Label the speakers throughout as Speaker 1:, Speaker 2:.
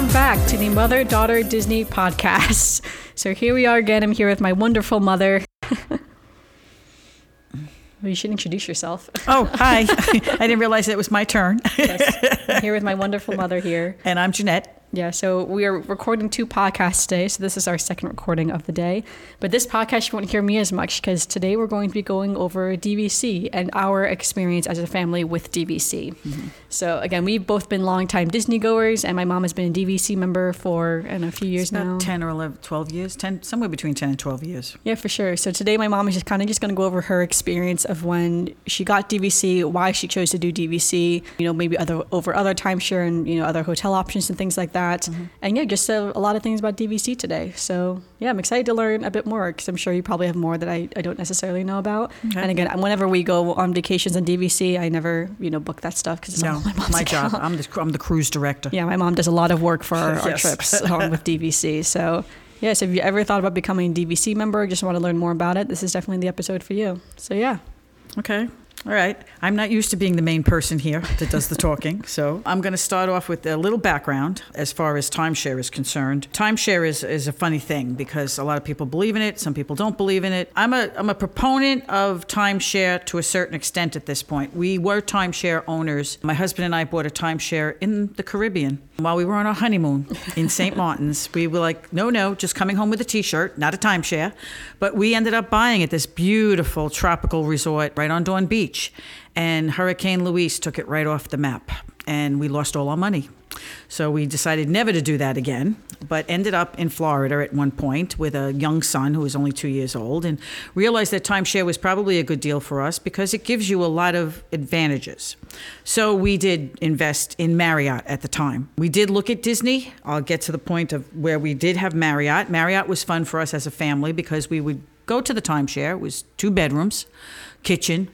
Speaker 1: welcome back to the Mother Daughter Disney podcast. So here we are again. I'm here with my wonderful mother. well, you should introduce yourself.
Speaker 2: Oh, hi. I didn't realize it was my turn.
Speaker 1: Yes. I'm here with my wonderful mother here.
Speaker 2: And I'm Janette.
Speaker 1: Yeah, so we are recording two podcasts today. So this is our second recording of the day. But this podcast, you won't hear me as much because today we're going to be going over DVC and our experience as a family with DVC. Mm-hmm. So again, we've both been longtime Disney goers, and my mom has been a DVC member for know, a few years now.
Speaker 2: 10 or 11, 12 years, 10, somewhere between 10 and 12 years.
Speaker 1: Yeah, for sure. So today my mom is just kind of just going to go over her experience of when she got DVC, why she chose to do DVC, you know, maybe other over other timeshare and, you know, other hotel options and things like that that. Mm-hmm. And yeah, just a, a, lot of things about DVC today. So yeah, I'm excited to learn a bit more because I'm sure you probably have more that I, I don't necessarily know about. And again, whenever we go on vacations on DVC, I never you know book that stuff because it's no, my mom's
Speaker 2: my
Speaker 1: account.
Speaker 2: job. I'm the I'm the cruise director.
Speaker 1: Yeah, my mom does a lot of work for our, yes. our trips um, with DVC. So. Yes, if you ever thought about becoming a DVC member, just want to learn more about it, this is definitely the episode for you. So, yeah.
Speaker 2: Okay. All right. I'm not used to being the main person here that does the talking. So I'm going to start off with a little background as far as timeshare is concerned. Timeshare is, is a funny thing because a lot of people believe in it, some people don't believe in it. I'm a, I'm a proponent of timeshare to a certain extent at this point. We were timeshare owners. My husband and I bought a timeshare in the Caribbean while we were on our honeymoon in St. Martin's. We were like, no, no, just coming home with a t shirt, not a timeshare. But we ended up buying it, this beautiful tropical resort right on Dawn Beach beach, and Hurricane Luis took it right off the map, and we lost all our money. So we decided never to do that again, but ended up in Florida at one point with a young son who was only two years old and realized that timeshare was probably a good deal for us because it gives you a lot of advantages. So we did invest in Marriott at the time. We did look at Disney. I'll get to the point of where we did have Marriott. Marriott was fun for us as a family because we would go to the timeshare. It was two bedrooms, kitchen,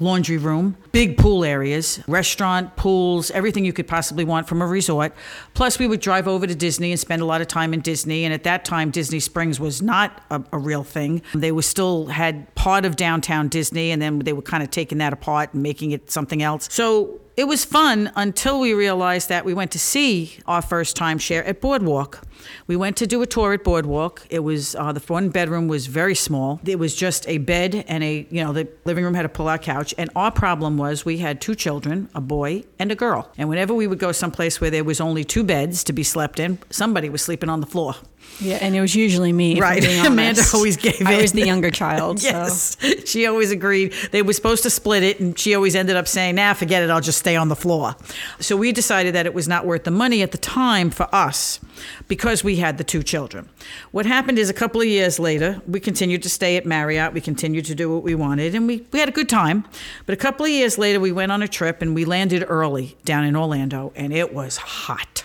Speaker 2: laundry room, big pool areas, restaurant, pools, everything you could possibly want from a resort. Plus, we would drive over to Disney and spend a lot of time in Disney. And at that time, Disney Springs was not a, a real thing. They were still had part of downtown Disney, and then they were kind of taking that apart and making it something else. So it was fun until we realized that we went to see our first timeshare at Boardwalk. We went to do a tour at Boardwalk. It was uh, the one bedroom was very small. It was just a bed and a you know the living room had a pull-out couch. And our problem was we had two children, a boy and a girl. And whenever we would go someplace where there was only two beds to be slept in, somebody was sleeping on the floor.
Speaker 1: Yeah, and it was usually me.
Speaker 2: Right. Amanda always gave it.
Speaker 1: I was the younger child.
Speaker 2: yes. So. She always agreed. They were supposed to split it, and she always ended up saying, nah, forget it. I'll just stay on the floor. So we decided that it was not worth the money at the time for us because we had the two children. What happened is a couple of years later, we continued to stay at Marriott. We continued to do what we wanted, and we, we had a good time. But a couple of years later, we went on a trip and we landed early down in Orlando, and it was hot.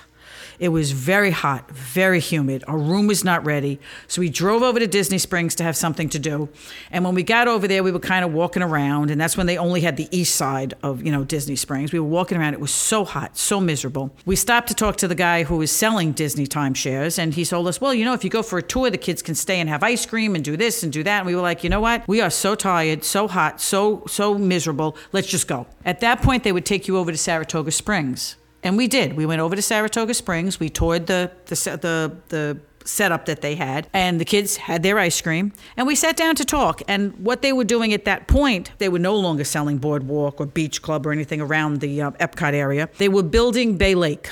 Speaker 2: It was very hot, very humid. Our room was not ready. So we drove over to Disney Springs to have something to do. And when we got over there, we were kind of walking around, and that's when they only had the east side of, you know, Disney Springs. We were walking around. It was so hot, so miserable. We stopped to talk to the guy who was selling Disney timeshares, and he told us, well, you know, if you go for a tour, the kids can stay and have ice cream and do this and do that. And we were like, you know what? We are so tired, so hot, so so miserable. Let's just go. At that point, they would take you over to Saratoga Springs. And we did. We went over to Saratoga Springs. We toured the the the, the setup that they had. And the kids had their ice cream. And we sat down to talk. And what they were doing at that point they were no longer selling boardwalk or beach club or anything around the uh, epcot area. They were building bay lake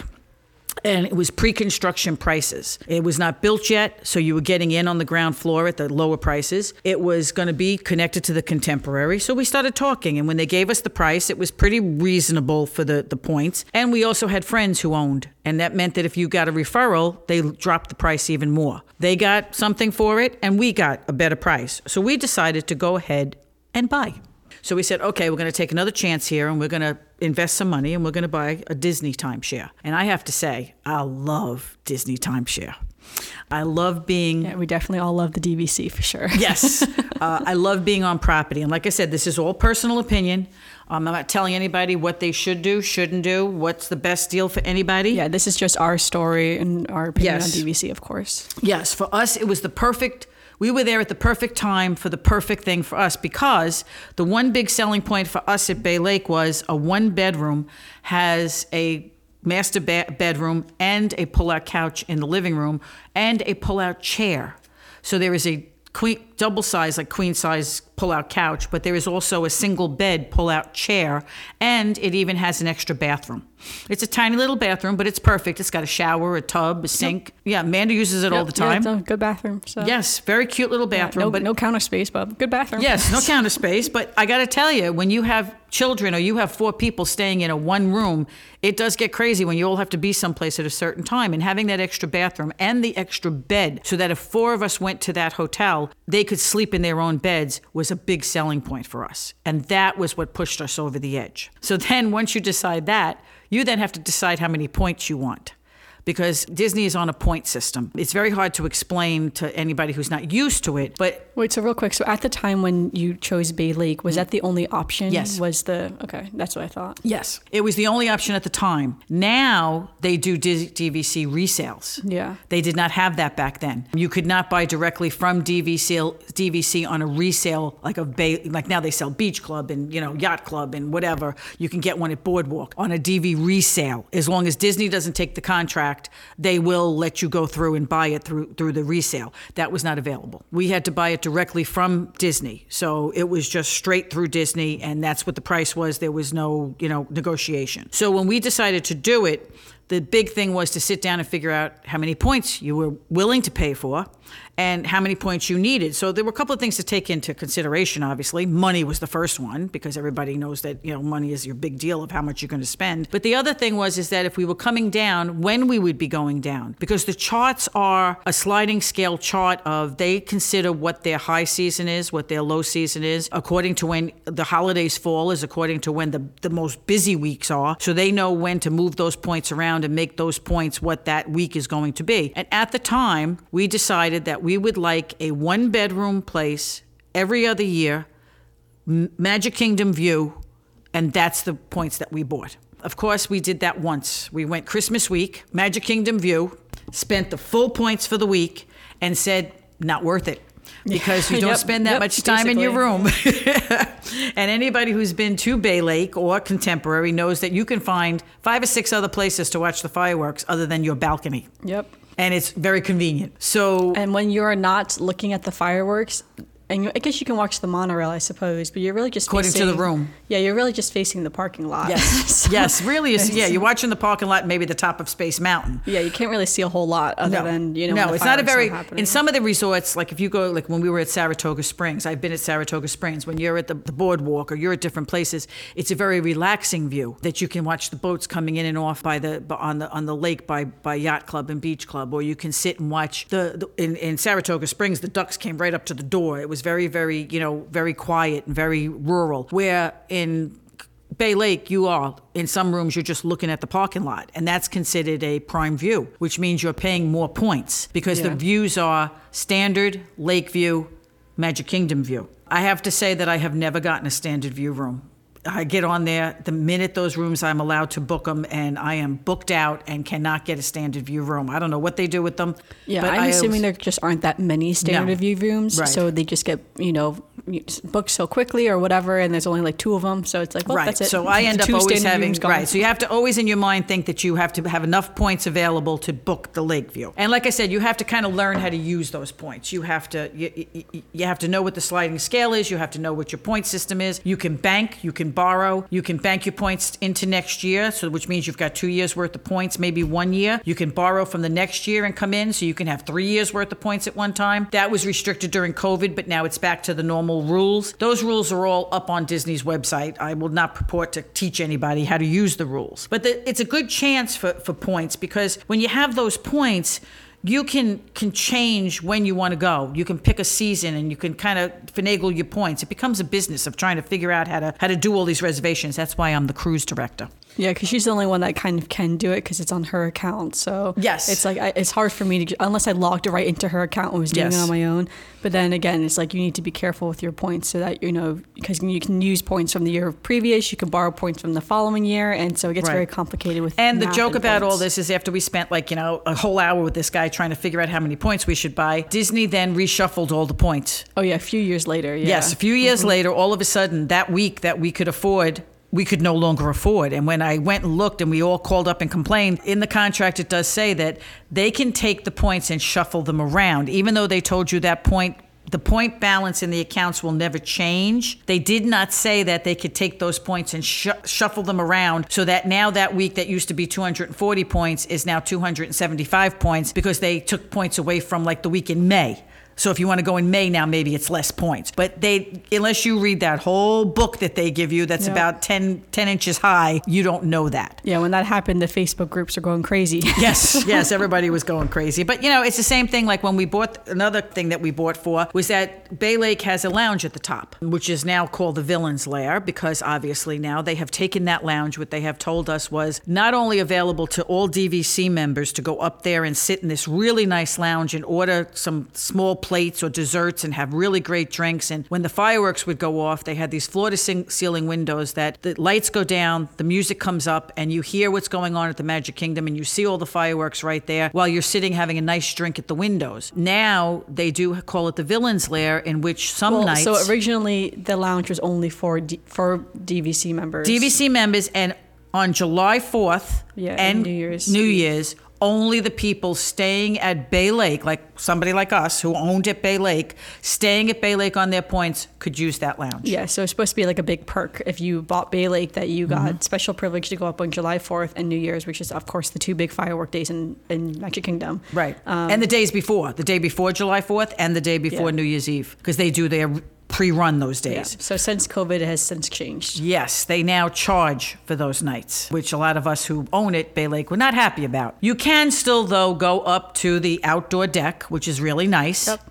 Speaker 2: and it was pre-construction prices. It was not built yet, so you were getting in on the ground floor at the lower prices. It was going to be connected to the contemporary, so we started talking. And when they gave us the price, it was pretty reasonable for the the points. And we also had friends who owned, and that meant that if you got a referral, they dropped the price even more. They got something for it, and we got a better price. So we decided to go ahead and buy. So we said, okay, we're going to take another chance here and we're going to invest some money and we're going to buy a Disney timeshare. And I have to say, I love Disney timeshare. I love being.
Speaker 1: Yeah, we definitely all love the DVC for sure.
Speaker 2: yes. Uh, I love being on property. And like I said, this is all personal opinion. Um, I'm not telling anybody what they should do, shouldn't do, what's the best deal for anybody.
Speaker 1: Yeah, this is just our story and our opinion yes. on DVC, of course.
Speaker 2: Yes, for us, it was the perfect we were there at the perfect time for the perfect thing for us because the one big selling point for us at Bay Lake was a one bedroom has a master ba- bedroom and a pull-out couch in the living room and a pull-out chair. So there is a queen double size like queen size pull-out couch, but there is also a single bed pull-out chair and it even has an extra bathroom. It's a tiny little bathroom, but it's perfect. It's got a shower, a tub, a sink. Yeah, Amanda uses it all the
Speaker 1: Yeah,
Speaker 2: time.
Speaker 1: it's a good bathroom. So.
Speaker 2: yes, very cute little
Speaker 1: Yeah,
Speaker 2: bathroom,
Speaker 1: no,
Speaker 2: but
Speaker 1: no counter space, but good bathroom.
Speaker 2: Yes, no counter space, but I got to tell you, when you have children or you have four people staying in a one room, it does get crazy when you all have to be someplace at a certain time. And having that extra bathroom and the extra bed, so that if four of us went to that hotel, they could sleep in their own beds, was a big selling point for us. And that was what pushed us over the edge. So then, once you decide that, you then have to decide how many points you want because Disney is on a point system. It's very hard to explain to anybody who's not used to it, but
Speaker 1: Wait, so real quick. So at the time when you chose Bay Lake, was that the only option?
Speaker 2: Yes.
Speaker 1: Was the okay? That's what I thought.
Speaker 2: Yes. It was the only option at the time. Now they do DVC resales.
Speaker 1: Yeah.
Speaker 2: They did not have that back then. You could not buy directly from DVC DVC on a resale like a Bay Lake now they sell Beach Club and you know Yacht Club and whatever. You can get one at Boardwalk on a DV resale. As long as Disney doesn't take the contract, they will let you go through and buy it through through the resale. That was not available. We had to buy it directly from Disney. So it was just straight through Disney and that's what the price was. There was no, you know, negotiation. So when we decided to do it, the big thing was to sit down and figure out how many points you were willing to pay for and how many points you needed. So there were a couple of things to take into consideration, obviously. Money was the first one because everybody knows that, you know, money is your big deal of how much you're going to spend. But the other thing was is that if we were coming down, when we would be going down because the charts are a sliding scale chart of they consider what their high season is, what their low season is, according to when the holidays fall is according to when the, the most busy weeks are. So they know when to move those points around and make those points what that week is going to be. And at the time, we decided that we would like a one bedroom place every other year, Magic Kingdom view, and that's the points that we bought. Of course, we did that once. We went Christmas week, Magic Kingdom view, spent the full points for the week, and said, not worth it. Because you don't
Speaker 1: Yep,
Speaker 2: spend that
Speaker 1: yep,
Speaker 2: much time in your room. and anybody who's been to Bay Lake or Contemporary knows that you can find five or six other places to watch the fireworks other than your balcony.
Speaker 1: Yep.
Speaker 2: And it's very convenient. So
Speaker 1: And when you're not looking at the fireworks, and you, I guess you can watch the monorail, I suppose, but you're really just
Speaker 2: According to the room.
Speaker 1: Yeah, you're really just facing the parking lot.
Speaker 2: Yes.
Speaker 1: So
Speaker 2: yes, really is. Yeah, you're watching the parking lot, maybe the top of Space Mountain.
Speaker 1: Yeah, you can't really see a whole lot other than you know.
Speaker 2: no, it's not a very. In some of the resorts, like if you go, like when we were at Saratoga Springs, I've been at Saratoga Springs. When you're at the, the boardwalk or you're at different places, it's a very relaxing view that you can watch the boats coming in and off by the on the on the lake by by yacht club and beach club, or you can sit and watch the, the in, in Saratoga Springs. The ducks came right up to the door. It was very very you know very quiet and very rural. Where in Bay Lake, you are in some rooms, you're just looking at the parking lot, and that's considered a prime view, which means you're paying more points because the views are standard, lake view, Magic Kingdom view. I have to say that I have never gotten a standard view room. I get on there the minute those rooms I'm allowed to book them, and I am booked out and cannot get a standard view room. I don't know what they do with them.
Speaker 1: Yeah,
Speaker 2: but
Speaker 1: I'm
Speaker 2: I
Speaker 1: assuming
Speaker 2: always-
Speaker 1: there just aren't that many standard
Speaker 2: No.
Speaker 1: view rooms,
Speaker 2: Right.
Speaker 1: so they just get you know booked so quickly or whatever, and there's only like two of them, so it's like well,
Speaker 2: right.
Speaker 1: that's it.
Speaker 2: So I end up always having right. So you have to always in your mind think that you have to have enough points available to book the Lakeview. And like I said, you have to kind of learn how to use those points. You have to you, you, you have to know what the sliding scale is. You have to know what your point system is. You can bank. You can borrow. You can bank your points into next year, so which means you've got two years worth of points, maybe one year. You can borrow from the next year and come in, so you can have three years worth of points at one time. That was restricted during COVID, but now it's back to the normal rules. Those rules are all up on Disney's website. I will not purport to teach anybody how to use the rules, but the, it's a good chance for, for points because when you have those points, you can can change when you want to go. You can pick a season and you can kind of finagle your points. It becomes a business of trying to figure out how to how to do all these reservations. That's why I'm the cruise director.
Speaker 1: Yeah, because she's the only one that kind of can do it because it's on her account. So
Speaker 2: Yes.
Speaker 1: it's like I, it's hard for me to unless I logged it right into her account and was doing
Speaker 2: Yes.
Speaker 1: it on my own. But then again, it's like you need to be careful with your points so that you know because you can use points from the year previous, you can borrow points from the following year, and so it gets
Speaker 2: Right.
Speaker 1: very complicated with.
Speaker 2: And the joke about all this is after we spent like, you know, a whole hour with this guy trying to figure out how many points we should buy, Disney then reshuffled all the points.
Speaker 1: Oh yeah, a few years later. Yeah.
Speaker 2: Yes, a few years mm-hmm. later, all of a sudden, that week that we could afford we could no longer afford. And when I went and looked and we all called up and complained, in the contract it does say that they can take the points and shuffle them around, even though they told you that point the point balance in the accounts will never change. They did not say that they could take those points and sh- shuffle them around so that now that week that used to be 240 points is now 275 points because they took points away from like the week in May. So if you want to go in May now, maybe it's less points. But they, unless you read that whole book that they give you that's
Speaker 1: Yep.
Speaker 2: about 10, 10 inches high, you don't know that.
Speaker 1: Yeah, when that happened, the Facebook groups are going crazy.
Speaker 2: Yes, yes, everybody was going crazy. But you know, it's the same thing like when we bought another thing that we bought for was that Bay Lake has a lounge at the top, which is now called the Villains Lair because obviously now they have taken that lounge. What they have told us was not only available to all DVC members to go up there and sit in this really nice lounge and order some small plates or desserts and have really great drinks. And when the fireworks would go off, they had these floor to ceiling- windows that the lights go down, the music comes up, and you hear what's going on at the Magic Kingdom and you see all the fireworks right there while you're sitting having a nice drink at the windows. Now they do call it the Villains Lair, in which some
Speaker 1: Well,
Speaker 2: nights.
Speaker 1: so originally the lounge was only for D- for DVC members.
Speaker 2: DVC members and on July 4th
Speaker 1: Yeah, and
Speaker 2: and
Speaker 1: New Year's.
Speaker 2: New Year's, only the people staying at Bay Lake, like somebody like us who owned at Bay Lake, staying at Bay Lake on their points, could use that lounge.
Speaker 1: Yeah, so it's supposed to be like a big perk if you bought Bay Lake that you got
Speaker 2: Mm-hmm.
Speaker 1: special privilege to go up on July 4th and New Year's, which is of course the two big firework days in, in Magic Kingdom.
Speaker 2: Right. and the days before, the day before July 4th and the day before
Speaker 1: Um, Yeah.
Speaker 2: New Year's Eve, because they do their pre run those
Speaker 1: Yeah.
Speaker 2: days.
Speaker 1: So since COVID, has since changed.
Speaker 2: Yes, they now charge for those nights, which a lot of us who own it, Bay Lake, were not happy about. You can still, though, go up to the outdoor deck, which is really nice.
Speaker 1: Yep.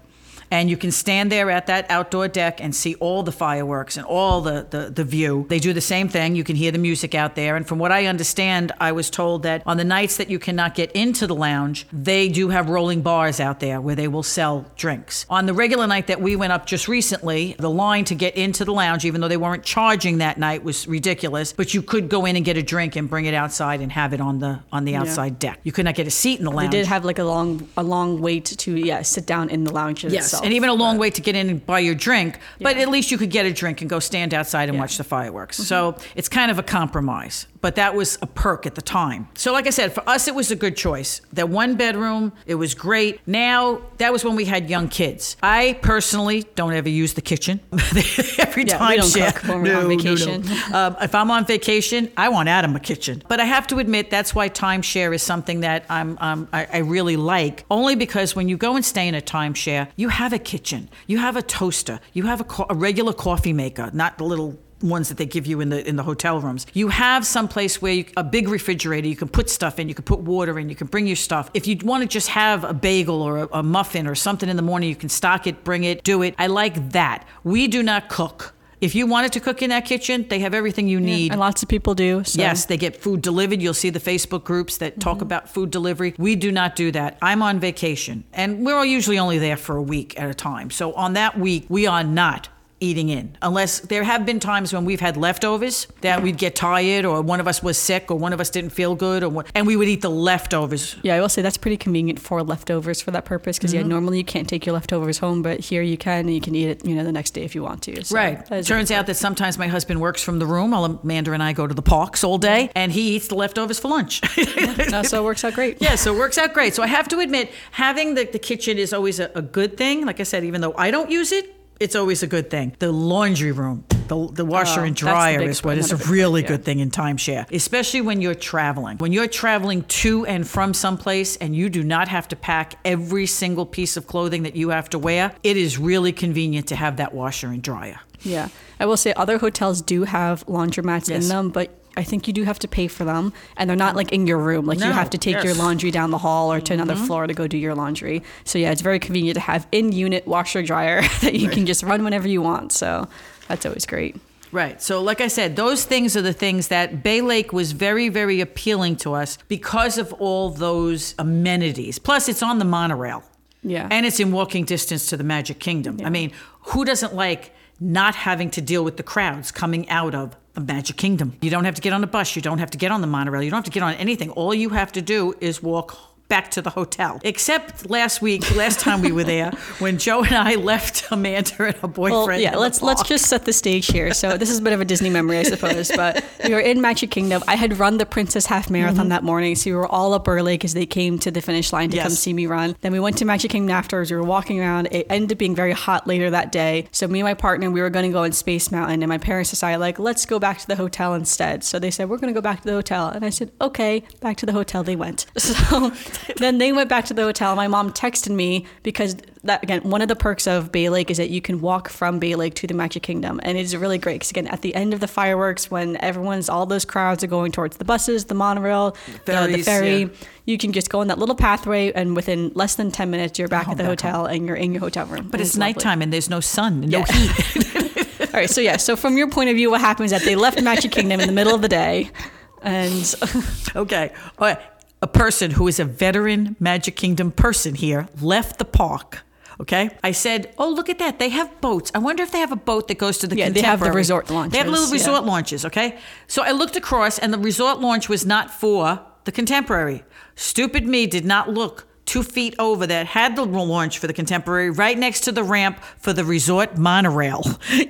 Speaker 2: And you can stand there at that outdoor deck and see all the fireworks and all the, the, the view. They do the same thing. You can hear the music out there. And from what I understand, I was told that on the nights that you cannot get into the lounge, they do have rolling bars out there where they will sell drinks. On the regular night that we went up just recently, the line to get into the lounge, even though they weren't charging that night, was ridiculous. But you could go in and get a drink and bring it outside and have it on the on the outside deck. You could not get a seat in the lounge.
Speaker 1: They did have like a long a long wait to yeah sit down in the lounge
Speaker 2: Yes,
Speaker 1: itself.
Speaker 2: And even a long wait to get in and buy your drink, but
Speaker 1: Yeah.
Speaker 2: at least you could get a drink and go stand outside and
Speaker 1: Yeah.
Speaker 2: watch the fireworks. So it's kind of a compromise, but that was a perk at the time. So, like I said, for us, it was a good choice. That one bedroom, it was great. Now, that was when we had young kids. I personally don't ever use the kitchen. Every
Speaker 1: Yeah,
Speaker 2: time
Speaker 1: we don't
Speaker 2: share-
Speaker 1: cook when we're on vacation.
Speaker 2: um, if I'm on vacation, I want Adam a kitchen. But I have to admit, that's why timeshare is something that I'm, um, I, I really like. Only because when you go and stay in a timeshare, you have a kitchen, you have a toaster, you have a, co- a regular coffee maker, not the little ones that they give you in the in the hotel rooms. You have some place where you, a big refrigerator, you can put stuff in, you can put water in, you can bring your stuff. If you want to just have a bagel or a, a muffin or something in the morning, you can stock it, bring it, do it. I like that. We do not cook. If you wanted to cook in that kitchen, they have everything you need.
Speaker 1: and lots of people do. So.
Speaker 2: Yes, they get food delivered. You'll see the Facebook groups that talk mm-hmm. about food delivery. We do not do that. I'm on vacation, and we're usually only there for a week at a time. So on that week, we are not eating in unless there have been times when we've had leftovers that we'd get tired or one of us was sick or one of us didn't feel good or what, and we would eat the leftovers
Speaker 1: Yeah, I will say that's pretty convenient for leftovers for that purpose because
Speaker 2: Mm-hmm.
Speaker 1: yeah, normally you can't take your leftovers home, but here you can and you can eat it, you know, the next day if you want to. So
Speaker 2: Right.
Speaker 1: that is a
Speaker 2: Turns out that sometimes my husband works from the room while Amanda and I go to the parks all day, and he eats the leftovers for lunch.
Speaker 1: perk. No, so it works out great.
Speaker 2: Yeah, so it works out great. So I have to admit, having the, the kitchen is always a, a good thing. Like I said, even though I don't use it, it's always a good thing. The laundry room, the, the washer
Speaker 1: Oh,
Speaker 2: and dryer is what
Speaker 1: one,
Speaker 2: a really
Speaker 1: yeah.
Speaker 2: good thing in timeshare, especially when you're traveling. When you're traveling to and from someplace and you do not have to pack every single piece of clothing that you have to wear, it is really convenient to have that washer and dryer.
Speaker 1: Yeah. I will say other hotels do have laundromats
Speaker 2: Yes.
Speaker 1: in them, but I think you do have to pay for them and they're not like in your room. Like
Speaker 2: No,
Speaker 1: you have to take your
Speaker 2: yes. Mm-hmm.
Speaker 1: laundry down the hall or to another floor to go do your laundry. So yeah, it's very convenient to have in unit washer dryer that you can just run whenever you want. So that's always great.
Speaker 2: Right. So, like I said, those things are the things that Bay Lake was very, very appealing to us because of all those amenities. Plus, it's on the monorail.
Speaker 1: Yeah.
Speaker 2: And it's in walking distance to the Magic Kingdom. I mean, who doesn't like not having to deal with the crowds coming out of the Magic Kingdom? You don't have to get on a bus. You don't have to get on the monorail. You don't have to get on anything. All you have to do is walk back to the hotel. Except last week, last time we were there, when Joe and I left Amanda and her boyfriend.
Speaker 1: Well, yeah, let's let's just set the stage here. So this is a bit of a Disney memory, I suppose. But we were in Magic Kingdom. I had run the Princess Half Marathon mm-hmm. that morning, so we were all up early because they came to the finish line to come see me run. Then we went to Magic Kingdom afterwards. We were walking around. It ended up being very hot later that day. So me and my partner, we were going to go in Space Mountain, and my parents decided like, let's go back to the hotel instead. So they said we're going to go back to the hotel, and I said okay. Back to the hotel they went. So then they went back to the hotel. My mom texted me because that again, one of the perks of Bay Lake is that you can walk from Bay Lake to the Magic Kingdom, and it's really great because again, at the end of the fireworks, when everyone's all those crowds are going towards the buses, the monorail, the, the
Speaker 2: Ferries,
Speaker 1: ferry,
Speaker 2: yeah.
Speaker 1: you can just go in that little pathway, and within less than ten minutes, you're back oh, at the hotel and you're in your hotel room.
Speaker 2: But it's nighttime and there's no sun, no
Speaker 1: Yeah.
Speaker 2: heat.
Speaker 1: All right, so yeah, so from your point of view, what happens is that they left Magic Kingdom in the middle of the day, and
Speaker 2: Okay. All right. A person who is a veteran Magic Kingdom person here left the park. Okay. I said, "Oh, look at that! They have boats. I wonder if they have a boat that goes to the
Speaker 1: Yeah, they have the resort launches.
Speaker 2: They have little
Speaker 1: yeah.
Speaker 2: resort launches. Okay. So I looked across, and the resort launch was not for the Contemporary. Stupid me did not look two feet over that had the launch for the Contemporary right next to the ramp for the resort monorail.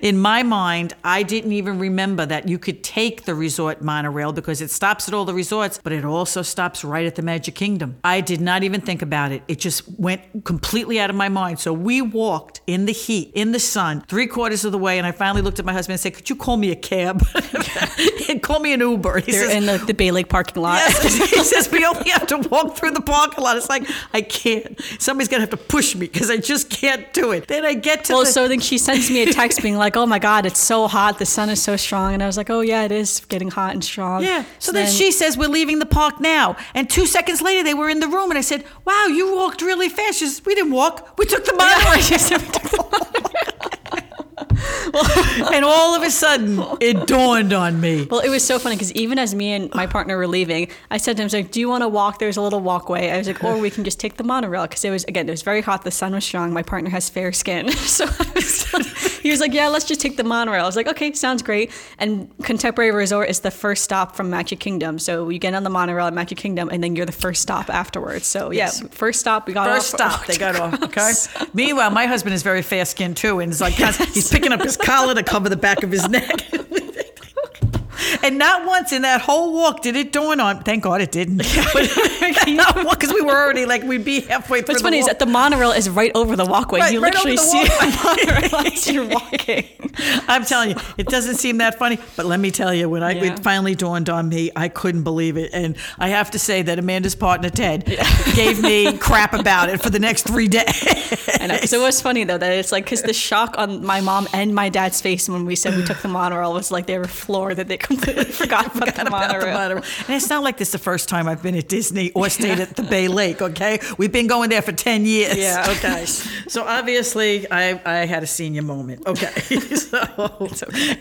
Speaker 2: In my mind, I didn't even remember that you could take the resort monorail because it stops at all the resorts, but it also stops right at the Magic Kingdom. I did not even think about it. It just went completely out of my mind. So we walked in the heat, in the sun, three quarters of the way, and I finally looked at my husband and said, Could you call me a cab? call me an Uber. He
Speaker 1: they're
Speaker 2: says,
Speaker 1: in the, the Bay Lake parking lot.
Speaker 2: Yes, he says we only have to walk through the parking lot. It's like I can't. Somebody's gonna have to push me because I just can't do it. Then I get to
Speaker 1: Well,
Speaker 2: the.
Speaker 1: so then she sends me a text being like, "Oh my God, it's so hot. The sun is so strong." And I was like, "Oh yeah, it is getting hot and strong."
Speaker 2: yeah. So then, she says we're leaving the park now, and two seconds later they were in the room, and I said, "Wow, you walked really fast." She says, "We didn't walk. We took the monorail." and all of a sudden, it dawned on me.
Speaker 1: Well, it was so funny because even as me and my partner were leaving, I said to him, I like, "Do you want to walk? There's a little walkway." I was like, "Or we can just take the monorail because it was again, it was very hot. The sun was strong. My partner has fair skin, so I was, he was like, "Yeah, let's just take the monorail." I was like, "Okay, sounds great." And Contemporary Resort is the first stop from Magic Kingdom, so you get on the monorail at Magic Kingdom, and then you're the first stop afterwards. So
Speaker 2: Yes.
Speaker 1: yeah, first stop we got
Speaker 2: First
Speaker 1: off-
Speaker 2: stop, they got off. Okay. Meanwhile, my husband is very fair skinned too, and he's like he's picking up his collar to cover the back of his neck. And not once in that whole walk did it dawn on. Thank God it didn't. Not once, because we were already like we'd be halfway through.
Speaker 1: What's funny is that the monorail is right over the walkway.
Speaker 2: Right,
Speaker 1: you
Speaker 2: right
Speaker 1: literally
Speaker 2: the
Speaker 1: see the monorail as you're walking.
Speaker 2: I'm telling you, it doesn't seem that funny. But let me tell you, when I
Speaker 1: Yeah.
Speaker 2: it finally dawned on me, I couldn't believe it, and I have to say that Amanda's partner Ted gave me crap about it for the next three days.
Speaker 1: I know. So it was funny though that it's like because the shock on my mom and my dad's face when we said we took the monorail was like they were floored that they completely forgot about the
Speaker 2: about the
Speaker 1: monorail.
Speaker 2: And it's not like this is the first time I've been at Disney or stayed at the Bay Lake, okay? We've been going there for 10 years.
Speaker 1: Yeah.
Speaker 2: Okay. so obviously, I, I had a senior moment. Okay. so,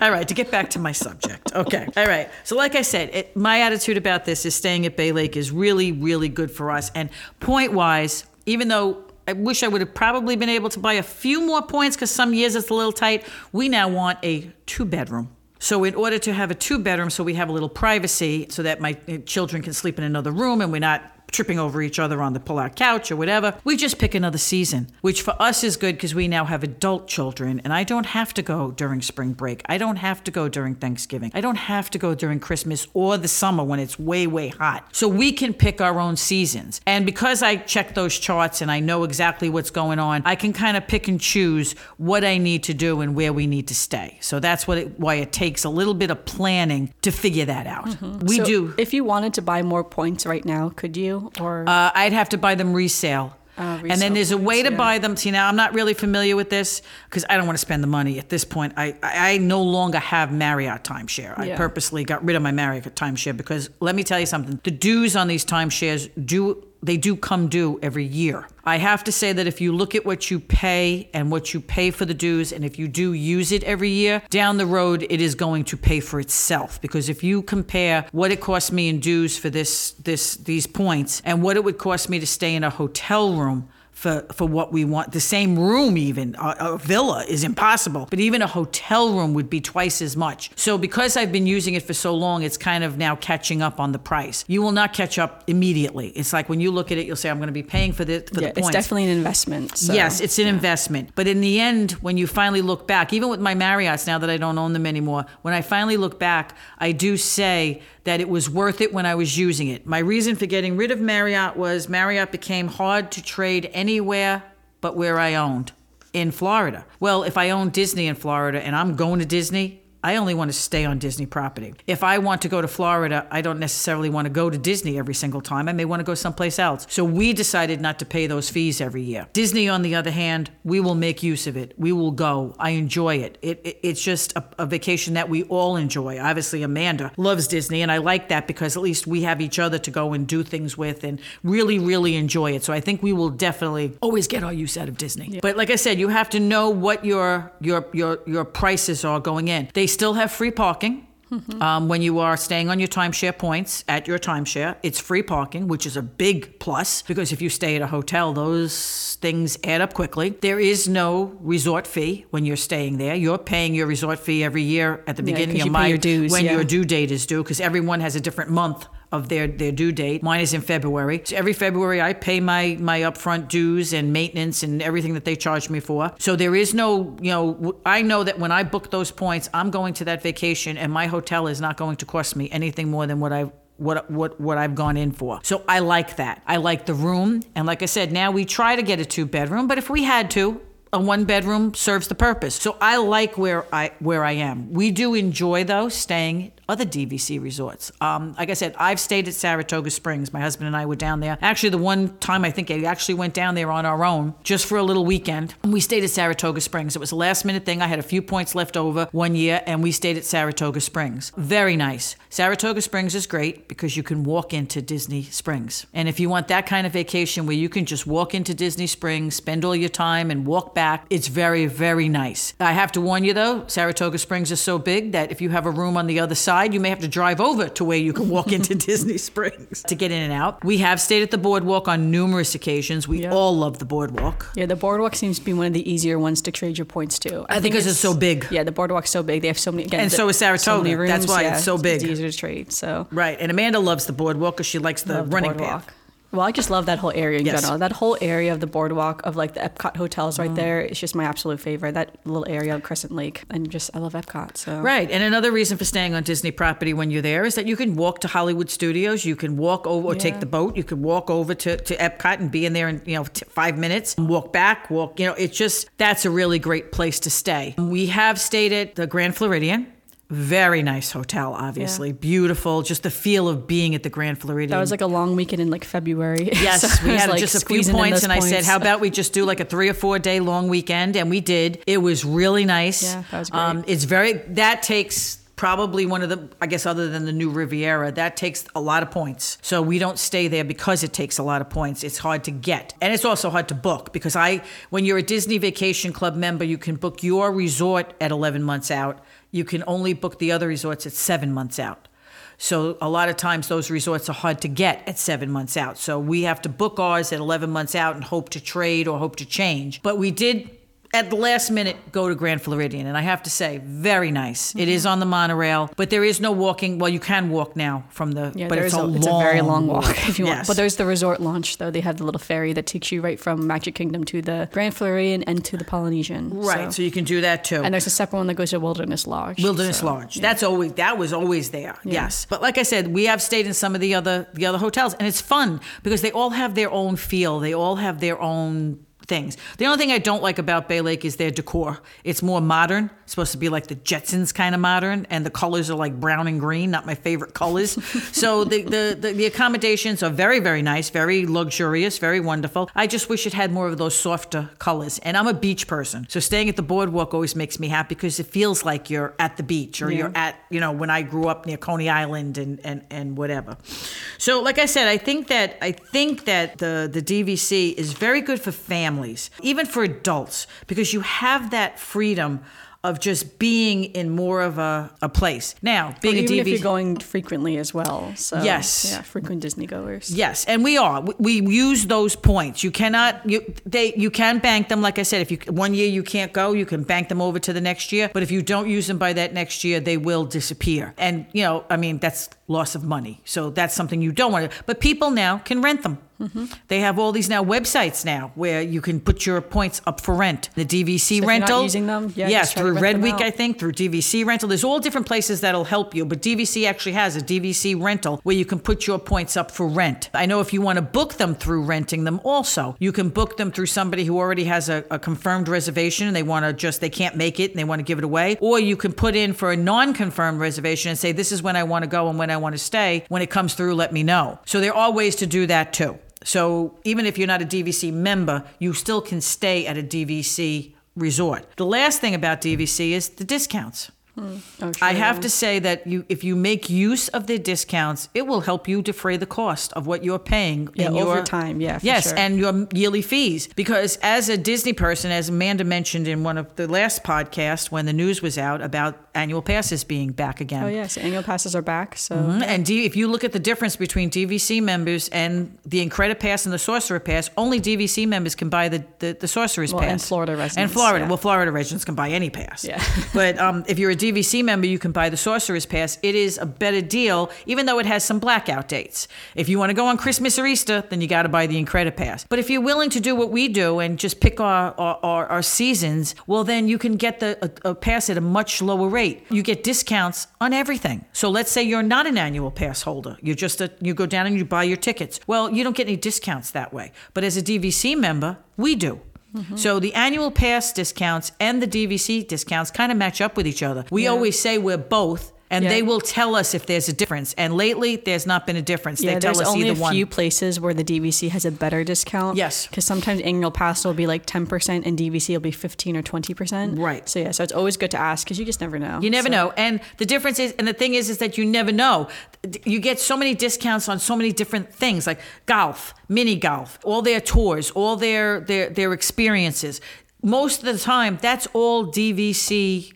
Speaker 2: all right, to get back to my subject. Okay. All right. So, like I said, it, my attitude about this is staying at Bay Lake is really, really good for us. And point wise, even though I wish I would have probably been able to buy a few more points because some years it's a little tight, we now want a two bedroom. So, in order to have a two bedroom, so we have a little privacy so that my uh, children can sleep in another room and we're not tripping over each other on the pull-out couch or whatever. We just pick another season, which for us is good because we now have adult children and I don't have to go during spring break. I don't have to go during Thanksgiving. I don't have to go during Christmas or the summer when it's way, way hot. So we can pick our own seasons. And because I check those charts and I know exactly what's going on, I can kind of pick and choose what I need to do and where we need to stay. So that's what it, why it takes a little bit of planning to figure that out. Mm-hmm. We
Speaker 1: So
Speaker 2: do.
Speaker 1: If you wanted to buy more points right now, could you? Or
Speaker 2: Uh, I'd have to buy them resale.
Speaker 1: Uh,
Speaker 2: and then there's a way to
Speaker 1: yeah.
Speaker 2: buy them. See, now I'm not really familiar with this because I don't want to spend the money at this point. I, I, I no longer have Marriott timeshare. I purposely got rid of my Marriott timeshare because let me tell you something. The dues on these timeshares do they do come due every year. I have to say that if you look at what you pay and what you pay for the dues, and if you do use it every year, down the road it is going to pay for itself. Because if you compare what it cost me in dues for this this these points and what it would cost me to stay in a hotel room for, for what we want. The same room, even a, a, villa, is impossible. But even a hotel room would be twice as much. So because I've been using it for so long, it's kind of now catching up on the price. You will not catch up immediately. It's like when you look at it, you'll say, "I'm going to be paying for the for
Speaker 1: yeah,
Speaker 2: the points."
Speaker 1: It's definitely an investment. So,
Speaker 2: yes, it's an
Speaker 1: yeah.
Speaker 2: investment. But in the end, when you finally look back, even with my Marriotts now that I don't own them anymore, when I finally look back, I do say that it was worth it when I was using it. My reason for getting rid of Marriott was Marriott became hard to trade anywhere but where I owned in Florida. Well, if I own Disney in Florida and I'm going to Disney, I only want to stay on Disney property. If I want to go to Florida, I don't necessarily want to go to Disney every single time. I may want to go someplace else. So we decided not to pay those fees every year. Disney, on the other hand, we will make use of it. We will go. I enjoy it. it, it it's just a, a vacation that we all enjoy. Obviously, Amanda loves Disney, and I like that because at least we have each other to go and do things with and really, really enjoy it. So I think we will definitely always get our use out of Disney. Yeah. But like I said, you have to know what your your your your prices are going in. They still have free parking. Mm-hmm. Um, when you are staying on your timeshare points at your timeshare, it's free parking, which is a big plus because if you stay at a hotel, those things add up quickly. There is no resort fee when you're staying there. You're paying your resort fee every year at the
Speaker 1: Yeah,
Speaker 2: of
Speaker 1: you
Speaker 2: my
Speaker 1: your dues,
Speaker 2: when
Speaker 1: yeah.
Speaker 2: your due date is due because everyone has a different month of their, their due date. Mine is in February. So every February I pay my my upfront dues and maintenance and everything that they charge me for. So there is no, you know, I know that when I book those points, I'm going to that vacation and my hotel is not going to cost me anything more than what I what what what I've gone in for. So I like that. I like the room and like I said, now we try to get a two bedroom, but if we had to, a one bedroom serves the purpose. So I like where I where I am. We do enjoy though staying other DVC resorts. Um, like I said, I've stayed at Saratoga Springs. My husband and I were down there. Actually, the one time I think I actually went down there on our own just for a little weekend. We stayed at Saratoga Springs. It was a last minute thing. I had a few points left over one year, and we stayed at Saratoga Springs. Very nice. Saratoga Springs is great because you can walk into Disney Springs. And if you want that kind of vacation where you can just walk into Disney Springs, spend all your time, and walk back, it's very, very nice. I have to warn you though, Saratoga Springs is so big that if you have a room on the other side, you may have to drive over to where you can walk into Disney Springs to get in and out. We have stayed at the boardwalk on numerous occasions. We
Speaker 1: Yeah.
Speaker 2: all love the boardwalk.
Speaker 1: Yeah, the boardwalk seems to be one of the easier ones to trade your points to.
Speaker 2: I think because it's so big.
Speaker 1: Yeah, the boardwalk's so big. They have so many. Again,
Speaker 2: And
Speaker 1: the-
Speaker 2: so is
Speaker 1: so many
Speaker 2: Saratoga. That's why
Speaker 1: yeah,
Speaker 2: it's so big.
Speaker 1: It's to trade. So
Speaker 2: Right. And Amanda loves the boardwalk because she likes the
Speaker 1: love the
Speaker 2: running
Speaker 1: boardwalk.
Speaker 2: path.
Speaker 1: Well, I just love that whole area in
Speaker 2: Yes.
Speaker 1: general. That whole area of the boardwalk of like the Epcot hotels
Speaker 2: Mm.
Speaker 1: right there. It's just my absolute favorite. That little area of Crescent Lake, and just I love Epcot. So
Speaker 2: Right. And another reason for staying on Disney property when you're there is that you can walk to Hollywood Studios. You can walk over or take the boat. You can walk over to, to Epcot and be in there in, you know, t- five minutes. And walk back, walk, you know, it's just, that's a really great place to stay. We have stayed at the Grand Floridian. Very nice hotel, obviously. Beautiful. Just the feel of being at the Grand Floridian.
Speaker 1: that was like a long weekend in like February.
Speaker 2: Yes,
Speaker 1: So
Speaker 2: we had
Speaker 1: like,
Speaker 2: just a few points, and I said, "How about we just do like a three or four day long weekend?" And we did. It was really nice.
Speaker 1: Yeah, that was great.
Speaker 2: Um, it's very that takes probably one of the I guess other than the new Riviera that takes a lot of points. So we don't stay there because it takes a lot of points. It's hard to get, and it's also hard to book because I when you're a Disney Vacation Club member, you can book your resort at 11 months out. You can only book the other resorts at seven months out. So a lot of times those resorts are hard to get at seven months out. So we have to book ours at 11 months out and hope to trade or hope to change. But we did at the last minute go to Grand Floridian, and I have to say, very nice. It is on the monorail, but there is no walking. Well, you can walk now from the,
Speaker 1: Yeah,
Speaker 2: but it's a,
Speaker 1: a, it's a very long walk if you want. But there's the resort launch though. They have the little ferry that takes you right from Magic Kingdom to the Grand Floridian and to the Polynesian.
Speaker 2: right, so
Speaker 1: So.
Speaker 2: you can do that too.
Speaker 1: And there's a separate one that goes to Wilderness Lodge.
Speaker 2: Wilderness
Speaker 1: so,
Speaker 2: Lodge. That's always that was always there. Yes. But like I said, we have stayed in some of the other the other hotels and it's fun because they all have their own feel. They all have their own things. The only thing I don't like about Bay Lake is their decor. It's more modern. It's supposed to be like the Jetsons kind of modern and the colors are like brown and green, not my favorite colors. so the, the the the accommodations are very very nice, very luxurious, very wonderful. I just wish it had more of those softer colors. And I'm a beach person. So staying at the boardwalk always makes me happy because it feels like you're at the beach or
Speaker 1: Yeah.
Speaker 2: you're at, you know, when I grew up near Coney Island and, and, and whatever. So like I said, I think that I think that the, the DVC is very good for families, even for adults, because you have that freedom of just being in more of a, a place. Now, being
Speaker 1: Even
Speaker 2: a
Speaker 1: if
Speaker 2: DV
Speaker 1: you're going frequently as well. So
Speaker 2: Yes.
Speaker 1: yeah, frequent Disney goers.
Speaker 2: Yes, and we are. We, we use those points. You cannot. You they. You can bank them. Like I said, if you one year you can't go, you can bank them over to the next year. But if you don't use them by that next year, they will disappear. And you know, I mean, that's loss of money. So that's something you don't want to. But people now can rent them. Mm-hmm. They have all these now websites now where you can put your points up for rent. The DVC
Speaker 1: not
Speaker 2: rental.
Speaker 1: using them, yeah,
Speaker 2: yes,
Speaker 1: just try to
Speaker 2: through RedWeek,
Speaker 1: out.
Speaker 2: I think, through DVC rental. There's all different places that'll help you, but DVC actually has a DVC rental where you can put your points up for rent. I know if you want to book them through renting them also, you can book them through somebody who already has a, a confirmed reservation and they want to just, they can't make it and they want to give it away. Or you can put in for a non confirmed reservation and say, this is when I want to go and when I want to stay. When it comes through, let me know. So there are ways to do that too. So even if you're not a DVC member, you still can stay at a DVC resort. The last thing about DVC is the discounts.
Speaker 1: Oh,
Speaker 2: I have to say that you, if you make use of the discounts, it will help you defray the cost of what you're paying.
Speaker 1: Yeah,
Speaker 2: in your,
Speaker 1: over time, yeah, for
Speaker 2: yes,
Speaker 1: sure.
Speaker 2: and your yearly fees. Because as a Disney person, as Amanda mentioned in one of the last podcasts when the news was out about annual passes being back again.
Speaker 1: Oh yes, annual passes are back. So
Speaker 2: Mhm. And D, if you look at the difference between DVC members and the Incredi-Pass and the Sorcerer Pass, only DVC members can buy the, the, the Sorcerer's
Speaker 1: Well,
Speaker 2: Pass.
Speaker 1: and Florida residents.
Speaker 2: And Florida.
Speaker 1: yeah.
Speaker 2: Well, Florida residents can buy any pass.
Speaker 1: Yeah.
Speaker 2: but um, if you're a DVC member, you can buy the Sorcerer's Pass. It is a better deal, even though it has some blackout dates. If you want to go on Christmas or Easter, then you got to buy the Incredi-Pass. But if you're willing to do what we do and just pick our, our, our, our seasons, well, then you can get the a, a pass at a much lower rate. You get discounts on everything. So let's say you're not an annual pass holder. You're just a, you go down and you buy your tickets. Well, you don't get any discounts that way. But as a DVC member, we do. Mm-hmm. So the annual pass discounts and the DVC discounts kind of match up with each other. We
Speaker 1: Yeah.
Speaker 2: always say we're both. And
Speaker 1: Yeah.
Speaker 2: they will tell us if there's a difference. And lately, there's not been a difference.
Speaker 1: yeah,
Speaker 2: they tell
Speaker 1: there's
Speaker 2: us
Speaker 1: only
Speaker 2: either
Speaker 1: a
Speaker 2: one.
Speaker 1: few places where the DVC has a better discount.
Speaker 2: Yes.
Speaker 1: because sometimes annual pass will be like ten percent and DVC will be fifteen or twenty percent.
Speaker 2: Right.
Speaker 1: So yeah, so it's always good to ask because you just never know.
Speaker 2: You never
Speaker 1: So-
Speaker 2: know. And the difference is, and the thing is, is that you never know. You get so many discounts on so many different things, like golf, mini golf, all their tours, all their their their experiences. Most of the time, that's all DVC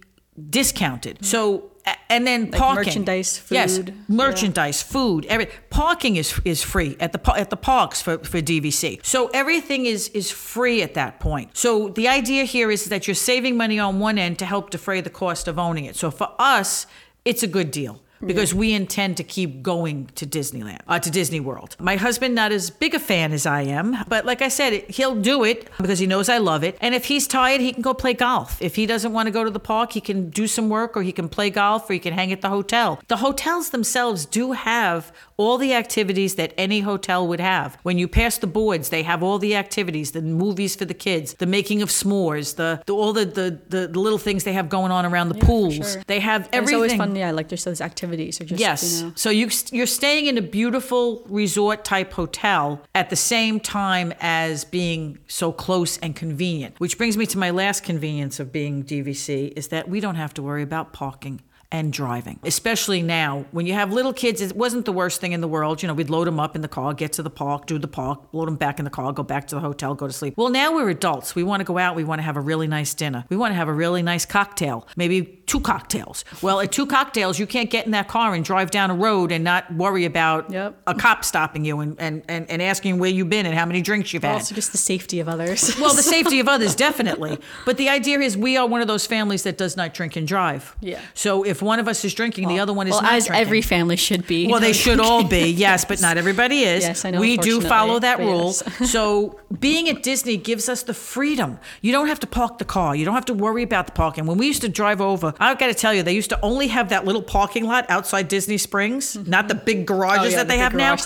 Speaker 2: discounted. So, and then parking,
Speaker 1: merchandise,
Speaker 2: yes,
Speaker 1: food,
Speaker 2: merchandise, food, every parking is is free at the at the parks for, for DVC. So everything is is free at that point. So the idea here is that you're saving money on one end to help defray the cost of owning it. So for us, it's a good deal. Because we intend to keep going to Disneyland, uh, to Disney World. My husband, not as big a fan as I am, but like I said, he'll do it because he knows I love it. And if he's tired, he can go play golf. If he doesn't want to go to the park, he can do some work or he can play golf or he can hang at the hotel. The hotels themselves do have all the activities that any hotel would have. When you pass the boards, they have all the activities, the movies for the kids, the making of s'mores, the, the all the, the, the, the little things they have going on around the pools.
Speaker 1: sure.
Speaker 2: They have everything.
Speaker 1: It's always fun, yeah, like just those activities or just
Speaker 2: Yes.
Speaker 1: you know.
Speaker 2: So you you're staying in a beautiful resort type hotel at the same time as being so close and convenient. Which brings me to my last convenience of being DVC is that we don't have to worry about parking and driving. Especially now when you have little kids, it wasn't the worst thing in the world. You know, we'd load them up in the car, get to the park, do the park, load them back in the car, go back to the hotel, go to sleep. Well, now we're adults. We want to go out, we want to have a really nice dinner. We want to have a really nice cocktail, maybe two cocktails. Well, at two cocktails, you can't get in that car and drive down a road and not worry about
Speaker 1: Yep.
Speaker 2: a cop stopping you and, and, and, and asking where you've been and how many drinks you've had.
Speaker 1: Also, just the safety of others.
Speaker 2: Well, the safety of others, definitely. But the idea is we are one of those families that does not drink and drive.
Speaker 1: Yeah.
Speaker 2: So if one of us is drinking, the other one is
Speaker 1: well,
Speaker 2: not
Speaker 1: as
Speaker 2: drinking.
Speaker 1: every family should be.
Speaker 2: Well, they should all be, yes, but not everybody is.
Speaker 1: Yes, I know,
Speaker 2: We do follow that rule.
Speaker 1: yes.
Speaker 2: so being at Disney gives us the freedom. You don't have to park the car. You don't have to worry about the parking. When we used to drive over, I've got to tell you, they used to only have that little parking lot outside Disney Springs, mm-hmm. not the big garages
Speaker 1: Oh, yeah,
Speaker 2: that
Speaker 1: the
Speaker 2: they have now.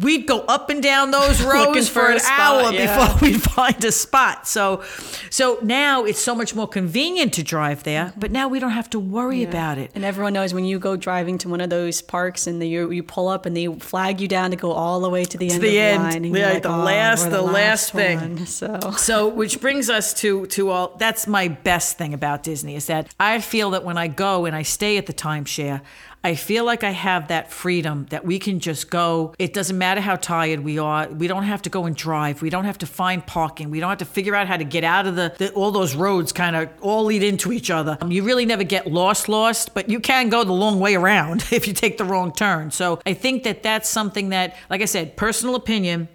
Speaker 2: We'd go up and down those rows for
Speaker 1: for
Speaker 2: an
Speaker 1: spot,
Speaker 2: hour
Speaker 1: yeah.
Speaker 2: before we'd find a spot. So, so now it's so much more convenient to drive there, mm-hmm. but now we don't have to worry about it.
Speaker 1: And everyone knows when you go driving to one of those parks and the, you, you pull up and they flag you down to go all the way to the end
Speaker 2: the
Speaker 1: of the
Speaker 2: end.
Speaker 1: line. And
Speaker 2: Yeah,
Speaker 1: like,
Speaker 2: the
Speaker 1: "Oh,
Speaker 2: last-
Speaker 1: we're
Speaker 2: the last thing."
Speaker 1: one." So
Speaker 2: So, which brings us to to all. That's my best thing about Disney is that I feel that that when I go and I stay at the timeshare, I feel like I have that freedom that we can just go. It doesn't matter how tired we are. We don't have to go and drive. We don't have to find parking. We don't have to figure out how to get out of the, the all those roads kind of all lead into each other. Um, you really never get lost, lost, but you can go the long way around if you take the wrong turn. So I think that that's something that, like I said, personal opinion,